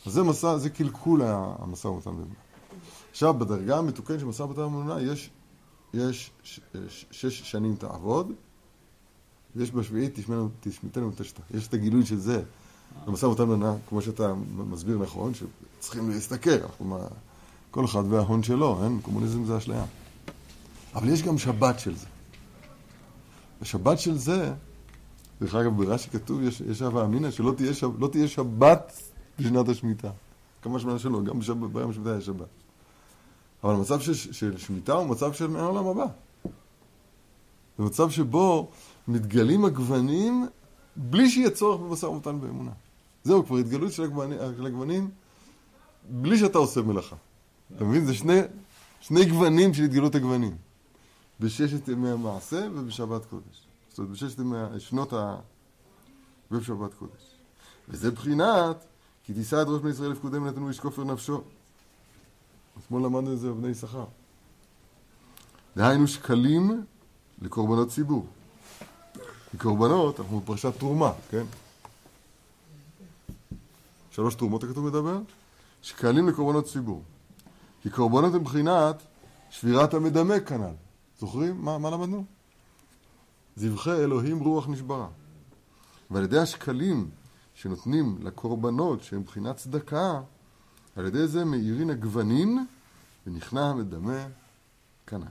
אז זה מסע, זה קלקול המשא ומתן באמונה. עכשיו, בדרגה המתוקנת של משא ומתן באמונה יש, יש ש, ש, שש שנים תעבוד, ויש בשביעית תשמיטנו ותשתה. יש את הגילוי של זה במשא ומתן באמונה, כמו שאתה מסביר נכון, שצריכים להסתכל, אנחנו. כל אחד וההון שלו, אין? קומוניזם זה אשליה. אבל יש גם שבת של זה. השבת של זה, דרך אגב, ברש"י כתוב, יש, יש הווה אמינא, שלא תהיה, שב, לא תהיה שבת בשנת השמיטה. כמה שמונה שלו, גם בשבת, ביום השמיטה יש שבת. אבל המצב של, של שמיטה הוא מצב של מעין העולם הבא. זה מצב שבו מתגלים הגוונים בלי שיהיה צורך במשא ומתן באמונה. זהו, כבר התגלות של הגוונים, של הגוונים בלי שאתה עושה מלאכה. אתה מבין? זה שני, שני גוונים של התגלות הגוונים. בששת ימי המעשה ובשבת קודש. זאת אומרת, בששת שנות ה... ובשבת קודש. וזה בחינת, כי תישא את ראש בני ישראל לפקודם נתנו איש כופר נפשו. אתמול למדנו את זה בבני יששכר. דהיינו שקלים לקורבנות ציבור. כי קורבנות, אנחנו בפרשת תרומה, כן? שלוש תרומות הכתוב מדבר, שקלים לקורבנות ציבור. כי קורבנות הם בחינת שבירת המדמה כנ"ל. זוכרים? מה, מה למדנו? זבחי אלוהים רוח נשברה. ועל ידי השקלים שנותנים לקורבנות שהם בחינת צדקה, על ידי זה מאירין הגוונים ונכנע המדמה כנ"ל.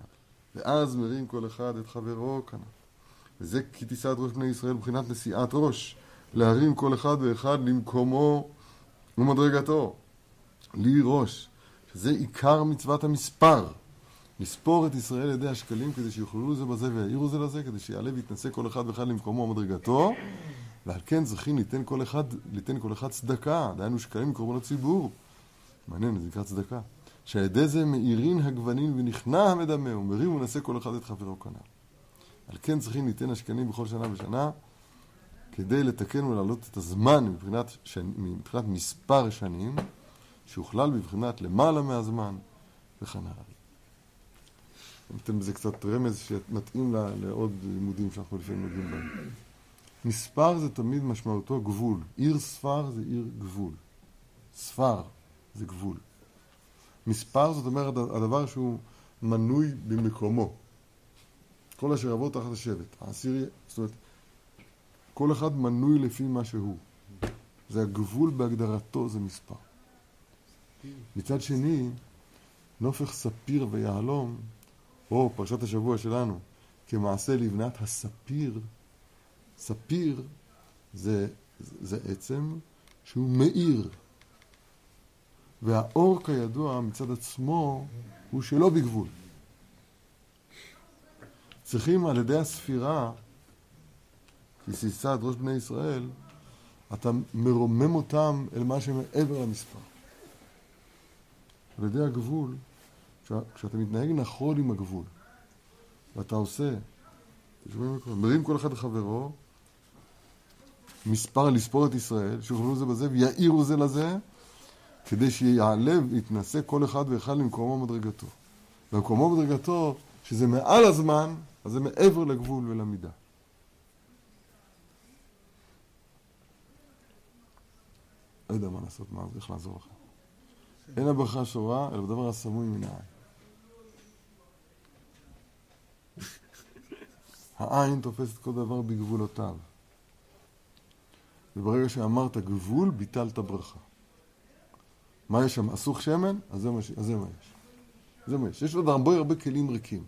ואז מרים כל אחד את חברו כנ"ל. וזה כי תישא את ראש בני ישראל מבחינת נשיאת ראש, להרים כל אחד ואחד למקומו ומדרגתו. לי ראש, שזה עיקר מצוות המספר. לספור את ישראל לידי השקלים כדי שיוכלו זה בזה ויעירו זה לזה, כדי שיעלה ויתנשא כל אחד ואחד למקומו ומדרגתו. ועל כן זכין ליתן כל אחד, ליתן כל אחד צדקה, דהיינו שקלים מקורבנות ציבור. מעניין, זה נקרא צדקה. שעל ידי זה מאירין הגוונים ונכנע המדמה, ומרים ונשא כל אחד את חברו כנ"ל. על כן צריכים ליתן השקנים בכל שנה ושנה, כדי לתקן ולהעלות את הזמן מבחינת, שנ... מבחינת מספר שנים, שהוכלל בבחינת למעלה מהזמן, וכן הלאה. נותן בזה קצת רמז שמתאים לה- לעוד לימודים שאנחנו לפעמים נוגעים בהם. מספר זה תמיד משמעותו גבול. עיר ספר זה עיר גבול. ספר זה גבול. מספר זאת אומרת הדבר שהוא מנוי במקומו. כל אשר יבוא תחת השבט. העשירי, זאת אומרת, כל אחד מנוי לפי מה שהוא. זה הגבול בהגדרתו, זה מספר. מצד שני, נופך ספיר ויהלום, או פרשת השבוע שלנו, כמעשה לבנת הספיר, ספיר זה, זה עצם שהוא מאיר. והאור כידוע מצד עצמו הוא שלא בגבול. צריכים על ידי הספירה, כי סיסה את ראש בני ישראל, אתה מרומם אותם אל מה שמעבר למספר. על ידי הגבול, כשאתה מתנהג נכון עם הגבול, ואתה עושה? מרים כל אחד לחברו, מספר לספור את ישראל, שיוכלו זה בזה ויעירו זה לזה, כדי שיעלה ויתנשא כל אחד ואחד למקומו ומדרגתו. ומקומו ומדרגתו, שזה מעל הזמן, אז זה מעבר לגבול ולמידה. לא יודע מה לעשות, מה, איך לעזור לכם. אין הברכה שורה, אלא בדבר הסמוי מן העין. העין תופסת כל דבר בגבולותיו. וברגע שאמרת גבול, ביטלת ברכה. מה יש שם? אסוך שמן? אז זה מה, ש... אז זה מה יש. זה מה יש. יש עוד הרבה הרבה כלים ריקים.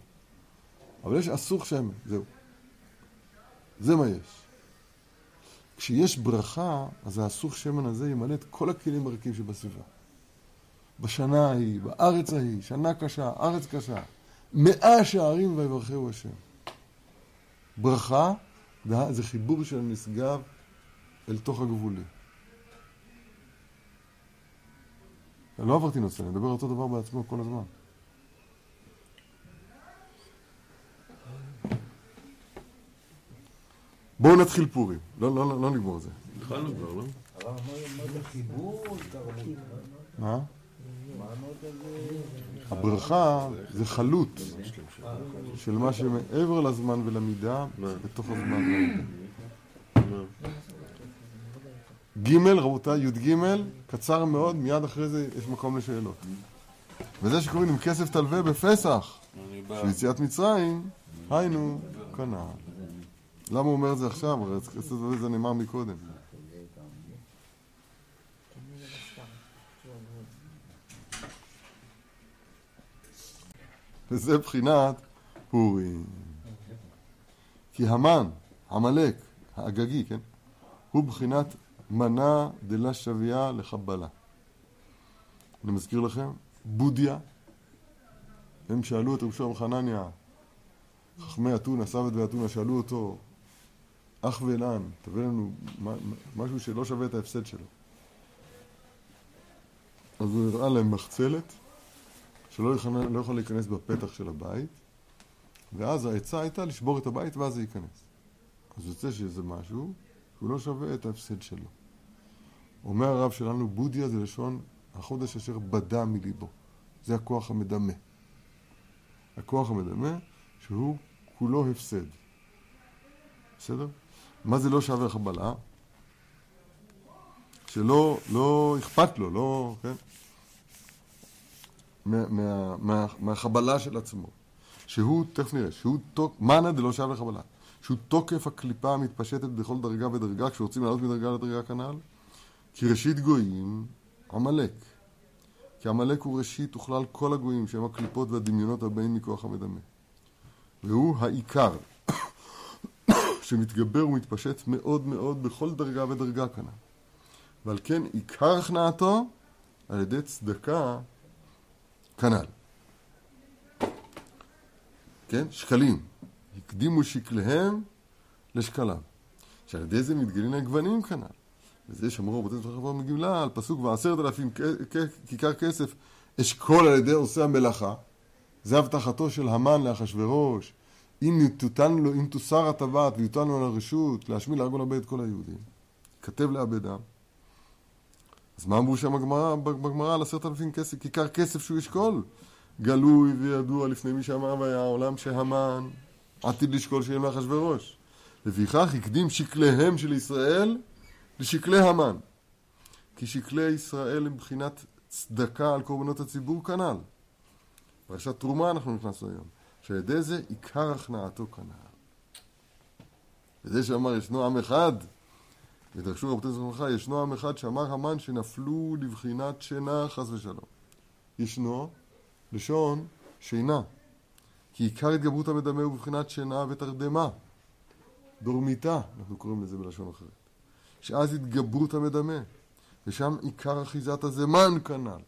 אבל יש אסוך שמן, זהו. זה מה יש. כשיש ברכה, אז האסוך שמן הזה ימלא את כל הכלים הריקים שבסביבה. בשנה ההיא, בארץ ההיא, שנה קשה, ארץ קשה, מאה שערים ויברכהו השם. ברכה זה חיבור של הנשגב אל תוך הגבולים. לא עברתי נושא, אני מדבר אותו דבר בעצמו כל הזמן. בואו נתחיל פורים. לא, לא, לא, לא נגמור את זה. התחלנו כבר, לא? מה? מה? הברכה זה חלוט של מה שמעבר לזמן ולמידה בתוך הזמן והמידה. ג' רבותיי, י"ג, קצר מאוד, מיד אחרי זה יש מקום לשאלות. וזה שקוראים עם כסף תלווה בפסח. של יציאת מצרים, היינו כנען. למה הוא אומר את זה עכשיו? הרי כסף תלווה זה נאמר מקודם. וזה בחינת פורים. כי המן, עמלק, האגגי, כן? הוא בחינת מנה דלה שוויה לחבלה. אני מזכיר לכם, בודיה, הם שאלו את רב שלום חנניה, חכמי אתונה, סבת ואתונה, שאלו אותו, אח ואילן, תביא לנו משהו שלא שווה את ההפסד שלו. אז הוא הראה להם מחצלת, שלא יכול, לא יכול להיכנס בפתח של הבית, ואז העצה הייתה לשבור את הבית ואז זה ייכנס. אז יוצא שזה משהו שהוא לא שווה את ההפסד שלו. אומר הרב שלנו, בודיה זה לשון החודש אשר בדה מליבו. זה הכוח המדמה. הכוח המדמה שהוא כולו הפסד. בסדר? מה זה לא שווה החבלה? שלא לא אכפת לו, לא, כן? מה, מה, מה, מהחבלה של עצמו. שהוא, תכף נראה, שהוא תוק, מנה דלא שווה חבלה. שהוא תוקף הקליפה המתפשטת בכל דרגה ודרגה, כשרוצים לעלות מדרגה לדרגה כנ"ל. כי ראשית גויים, עמלק. כי עמלק הוא ראשית וכלל כל הגויים, שהם הקליפות והדמיונות הבאים מכוח המדמה. והוא העיקר, שמתגבר ומתפשט מאוד מאוד בכל דרגה ודרגה כנ"ל. ועל כן עיקר הכנעתו על ידי צדקה כנ"ל. כן? שקלים. הקדימו שקליהם לשקליו. שעל ידי זה מתגלים הגוונים כנ"ל. וזה שמרו רבותינו של חברה מגמלה על פסוק ועשרת אלפים כיכר כסף אשכול על ידי עושי המלאכה. זה הבטחתו של המן לאחשוורוש. אם תותן לו, אם תוסר הטבעת ויותן לו לרשות להשמיד להרגו לאבד את כל היהודים. כתב לאבדם. אז מה אמרו שם בגמרא, על עשרת אלפים כסף, כיכר כסף שהוא ישקול? גלוי וידוע לפני מי שאמר והיה העולם שהמן עתיד לשקול שיהיה מאחשוורוש. לפיכך הקדים שקליהם של ישראל לשקלי המן. כי שקלי ישראל הם בחינת צדקה על קורבנות הציבור כנ"ל. פרשת תרומה אנחנו נכנסנו היום. שעל ידי זה עיקר הכנעתו כנ"ל. וזה שאמר ישנו עם אחד, ודרשו רבותי זכרונך, ישנו עם אחד שאמר המן שנפלו לבחינת שינה חס ושלום. ישנו לשון שינה. כי עיקר התגברות המדמה הוא בבחינת שינה ותרדמה. דורמיתה, אנחנו קוראים לזה בלשון אחרת. שאז התגברות המדמה, ושם עיקר אחיזת הזמן כנ"ל.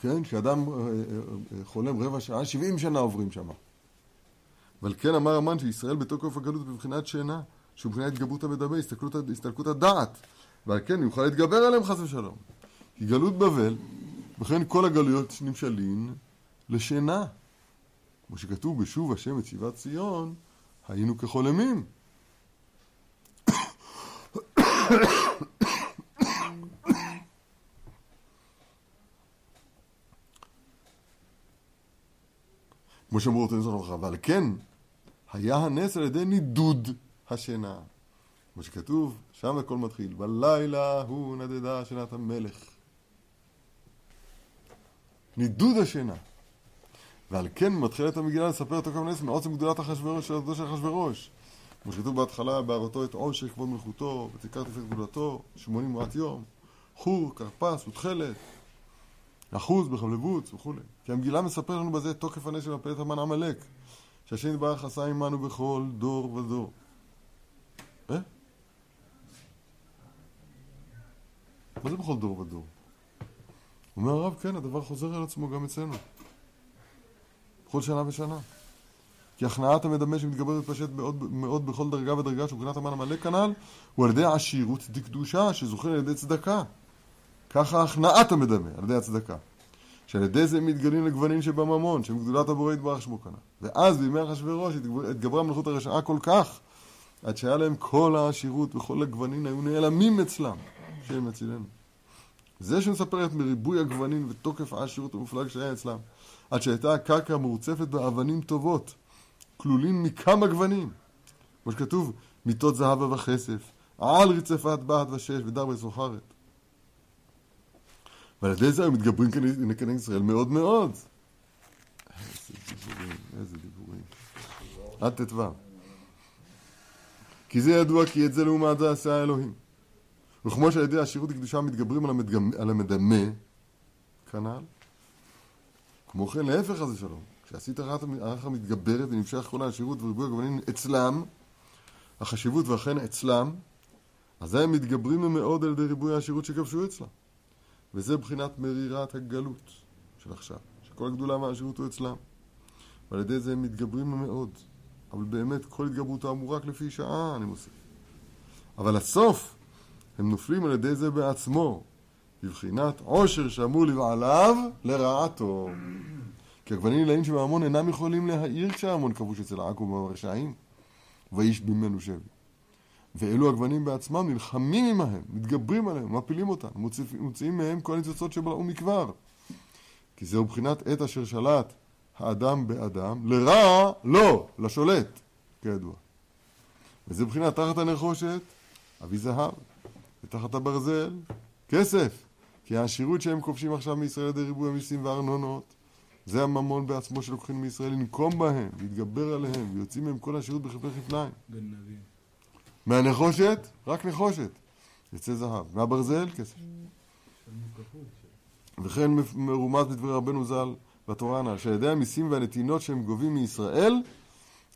כן, כשאדם אה, אה, אה, חולם רבע שעה, 70 שנה עוברים שם. אבל כן אמר המן שישראל בתוקף הגלות בבחינת שינה, שהוא מבחינת התגברות המדמה, הסתכלות, הסתלקות הדעת, ועל כן יוכל להתגבר עליהם חס ושלום. כי גלות בבל, וכן כל הגלויות נמשלין לשינה. כמו שכתוב בשוב השם את שיבת ציון, היינו כחולמים. כמו שאמרו נזון הברכה, ועל כן היה הנס על ידי נידוד השינה. כמו שכתוב, שם הכל מתחיל, בלילה הוא נדדה שינת המלך. נידוד השינה. ועל כן מתחילת המגילה לספר את כל נס מעוצם גדולת אחשוורוש של עבדו של אחשוורוש. כמו שכתוב בהתחלה, בהראותו את עושר כבוד מלכותו, ותיקר תפארת גדולתו, שמונים מועט יום, חור, כרפס ותכלת, אחוז בחבלבוץ וכולי. כי המגילה מספר לנו בזה את תוקף הנס של מפלת המן עמלק, שהשם יתברך עשה עמנו בכל דור ודור. מה זה בכל דור ודור? אומר הרב, כן, הדבר חוזר על עצמו גם אצלנו. בכל שנה ושנה. כי הכנעת המדמה שמתגבר ומתפשט מאוד, מאוד בכל דרגה ודרגה של מבחינת המן המלא כנ"ל, הוא על ידי עשירות דקדושה, שזוכה על ידי צדקה. ככה הכנעת המדמה, על ידי הצדקה. שעל ידי זה מתגלים לגוונים שבממון, שהם גדולת הבורא יתברך שמו כנ"ל. ואז בימי אחשוורוש התגברה מלכות הרשעה כל כך, עד שהיה להם כל העשירות וכל הגוונים היו נעלמים אצלם, שהם מצילנו. זה שמספרת מריבוי הגוונים ותוקף העשירות המופלג שהיה אצלם, עד שהייתה הקרקע מורצפת באבנים טובות, כלולים מכמה גוונים. כמו שכתוב, מיטות זהב וכסף, על רצפת בהת ושש ודרבי סוחרת. ועל ידי זה היו מתגברים כנגד ישראל מאוד מאוד. איזה דיבורים, איזה דיבורים. עד ט"ו. כי זה ידוע כי את זה לעומת זה עשה האלוהים. וכמו שעל ידי השירות הקדושה מתגברים על, המדגמ... על המדמה, כנ"ל, כמו כן להפך הזה שלום, כשעשית הרחה מתגברת ונמשך כל השירות וריבוי הגוונים אצלם, החשיבות ואכן אצלם, אזי הם מתגברים מאוד על ידי ריבוי השירות שכבשו אצלם. וזה בחינת מרירת הגלות של עכשיו, שכל הגדולה מהשירות הוא אצלם. ועל ידי זה הם מתגברים מאוד. אבל באמת כל התגברותם הוא רק לפי שעה, אני מוסיף. אבל הסוף, הם נופלים על ידי זה בעצמו, בבחינת עושר שאמור לבעליו לרעתו. כי הגוונים נלאים שבהמון אינם יכולים להעיר כשההמון כבוש אצל עכו ברשעים, ואיש בימנו שבי. ואלו הגוונים בעצמם נלחמים עמהם, מתגברים עליהם, מפילים אותם, מוציאים מהם כל הניצוצות שבלעו מכבר. כי זהו בחינת עת אשר שלט האדם באדם, לרע לא, לשולט, כידוע. וזה בחינת תחת הנחושת, אבי זהב, ותחת הברזל, כסף. כי העשירות שהם כובשים עכשיו מישראל על ידי ריבוי המיסים והארנונות, זה הממון בעצמו שלוקחים מישראל לנקום בהם, להתגבר עליהם, ויוצאים מהם כל השירות כפליים. גנבים. מהנחושת, רק נחושת, יצא זהב. מהברזל, כסף. וכן מרומז בדברי רבנו ז"ל בתורה הנ"ל, שעל ידי המיסים והנתינות שהם גובים מישראל,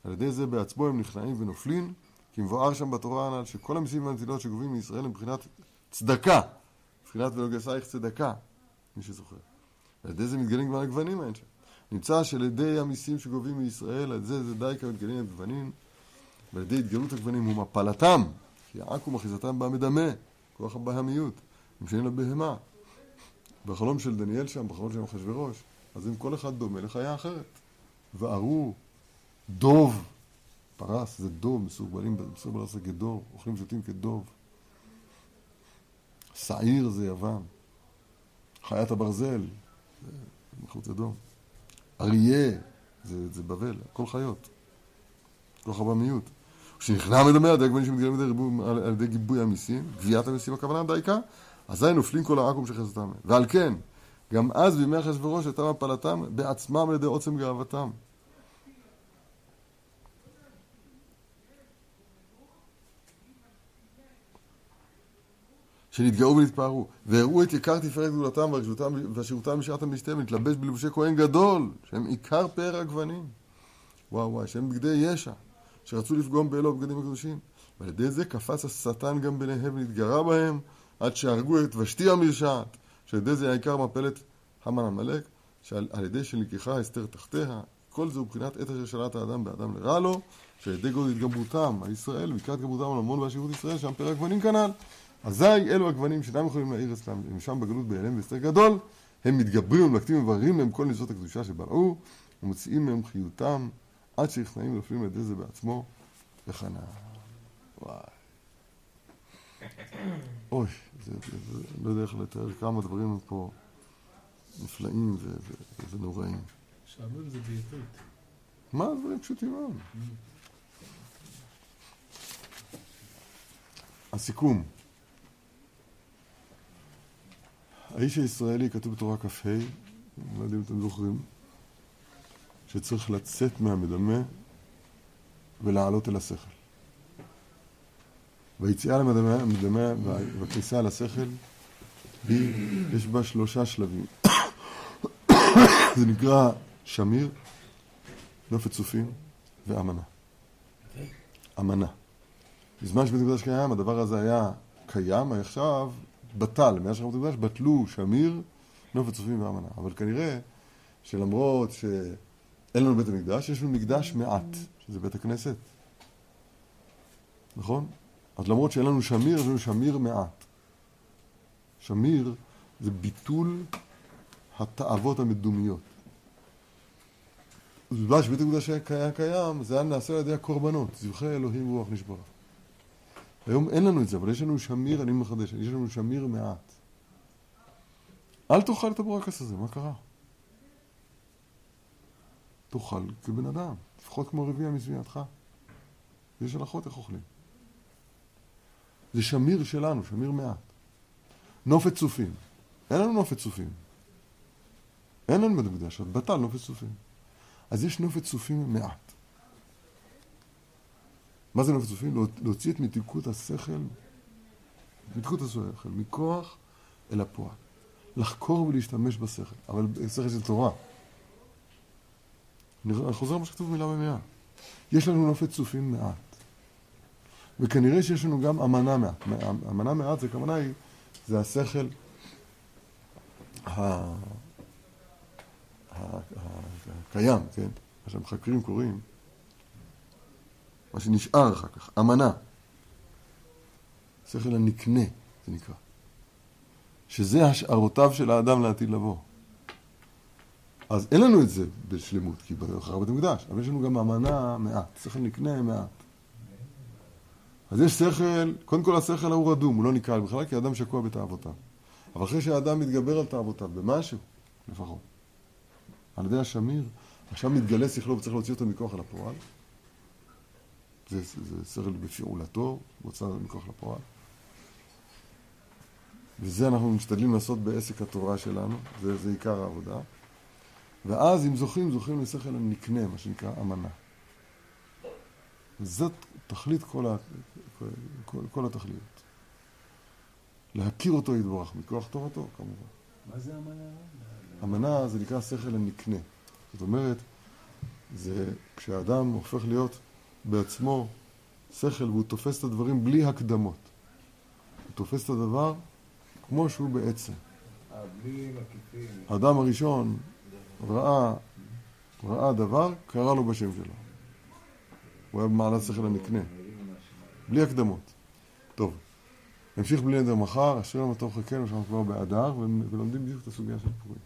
על ידי זה בעצמו הם נכנעים ונופלים, כי מבואר שם בתורה הנ"ל שכל המיסים והנתינות שגובים מישראל הם מבחינת צדקה, מבחינת ולא גסייך צדקה, מי שזוכר. על ידי זה מתגלים כבר הגוונים האלה שם. נמצא שעל ידי המיסים שגובים מישראל, על זה זה די כמתגלים הגוונים, ועל ידי התגלות הגוונים הוא מפלתם, כי עכו מחיזתם במדמה, כוח הבהמיות, משנים לבהמה. בחלום של דניאל שם, בחלום של אחשוורוש, אז אם כל אחד דומה לחיה אחרת. וערו, דוב, פרס זה דוב, מסורבלים, מסורבל זה כדוב, אוכלים ושותים כדוב. שעיר זה יוון. חיית הברזל, זה מחוץ אדום. אריה, זה, זה בבל, הכל חיות. כוח הבמיות. כשנכנע מדמה על ידי הגוונים שמתגלים על על, ידי גיבוי המיסים, גביית המיסים הכוונה דייקה, אזי נופלים כל העכו"ם של. ועל כן, גם אז בימי אחשוורוש הייתה מפלתם בעצמם על ידי עוצם גאוותם. שנתגאו ונתפארו, והראו את יקר תפארת גדולתם והשירותם בשעת המשתה, ונתלבש בלבושי כהן גדול, שהם עיקר פאר הגוונים. וואו וואי, שהם בגדי ישע, שרצו לפגום באלו הבגדים הקדושים. ועל ידי זה קפץ השטן גם ביניהם ונתגרה בהם, עד שהרגו את ושתי המרשעת, שעל ידי זה העיקר מפלת המן עמלק, שעל ידי שנלקחה אסתר תחתיה, כל זה הוא מבחינת עת אשר שלט האדם באדם לרע לו, שעל ידי גודל התגברותם על ישראל, לקראת התגברותם על המון והשירות ישראל, שם פרק גוונים כנ"ל. אזי אלו הגוונים שאינם יכולים להעיר אצלם, הם שם בגלות בהיעלם והסתר גדול, הם מתגברים ומלקטים ומבררים מהם כל ניסות הקדושה שבלעו, ומוציאים מהם חיותם, עד שנכנעים ונופלים על ידי זה בעצמו, וכנ"ל. וואי. אוי, זה, זה, זה, לא יודע איך לתאר כמה דברים פה נפלאים ו- ו- ונוראים. שעמום זה בעברית. מה דברים פשוטים מאוד? הסיכום. האיש הישראלי, כתוב בתורה כ"ה, לא יודע אם אתם זוכרים, שצריך לצאת מהמדמה ולעלות אל השכל. והיציאה למדמה המדמה והכניסה היא, יש בה שלושה שלבים. זה נקרא שמיר, נופת צופים ואמנה. אמנה. בזמן שבית המקדש קיים, הדבר הזה היה קיים, עכשיו בטל. מאז שבית המקדש בטלו שמיר, נופת צופים ואמנה. אבל כנראה שלמרות שאין לנו בית המקדש, יש לנו מקדש מעט, שזה בית הכנסת. נכון? אז למרות שאין לנו שמיר, יש לנו שמיר מעט. שמיר זה ביטול התאוות המדומיות. בזמן שבית המקדש היה קיים, זה היה נעשה על ידי הקורבנות, זבחי אלוהים רוח נשברה. היום אין לנו את זה, אבל יש לנו שמיר, אני מחדש, יש לנו שמיר מעט. אל תאכל את הבורקס הזה, מה קרה? תאכל כבן אדם, לפחות כמו רביע מזוויעתך. יש הלכות איך אוכלים. זה שמיר שלנו, שמיר מעט. נופת צופים. אין לנו נופת צופים. אין לנו בית המקדש, אז בטל נופת צופים. אז יש נופת צופים מעט. מה זה נופת צופים? להוציא את מתיקות השכל, מתיקות השכל, מכוח אל הפועל. לחקור ולהשתמש בשכל, אבל שכל של תורה. אני חוזר מה שכתוב מילה במילה. יש לנו נופת צופים מעט. וכנראה שיש לנו גם אמנה מעט. אמנה מעט זה כוונה היא, זה השכל הקיים, כן? מה שהמחקרים קוראים, מה שנשאר אחר כך, אמנה. שכל הנקנה, זה נקרא. שזה השערותיו של האדם לעתיד לבוא. אז אין לנו את זה בשלמות, כי אחר בית המקדש, אבל יש לנו גם אמנה מעט, שכל נקנה מעט. אז יש שכל, קודם כל השכל ההוא רדום, הוא לא נקרא בכלל, כי האדם שקוע בתאוותיו. אבל אחרי שהאדם מתגבר על תאוותיו, במשהו, לפחות, על ידי השמיר, עכשיו מתגלה שכלו וצריך להוציא אותו מכוח אל הפועל. זה, זה, שכל בפעולתו, מוצא מכוח לפועל. וזה אנחנו משתדלים לעשות בעסק התורה שלנו, זה, זה עיקר העבודה. ואז אם זוכים, זוכים לשכל הנקנה, מה שנקרא אמנה. וזאת תכלית כל, ה, כל, כל התכליות. להכיר אותו יתברך, מכוח תורתו כמובן. מה זה אמנה? אמנה זה נקרא שכל הנקנה. זאת אומרת, זה כשאדם הופך להיות בעצמו שכל והוא תופס את הדברים בלי הקדמות. הוא תופס את הדבר כמו שהוא בעצם. האדם הראשון ראה, ראה דבר, קרא לו בשם שלו. הוא היה במעלת שכל הנקנה. בלי הקדמות. טוב, נמשיך בלי נדר מחר, אשר יום הטוב חכנו, שאנחנו כבר באדר, ולומדים בדיוק את הסוגיה של פורים.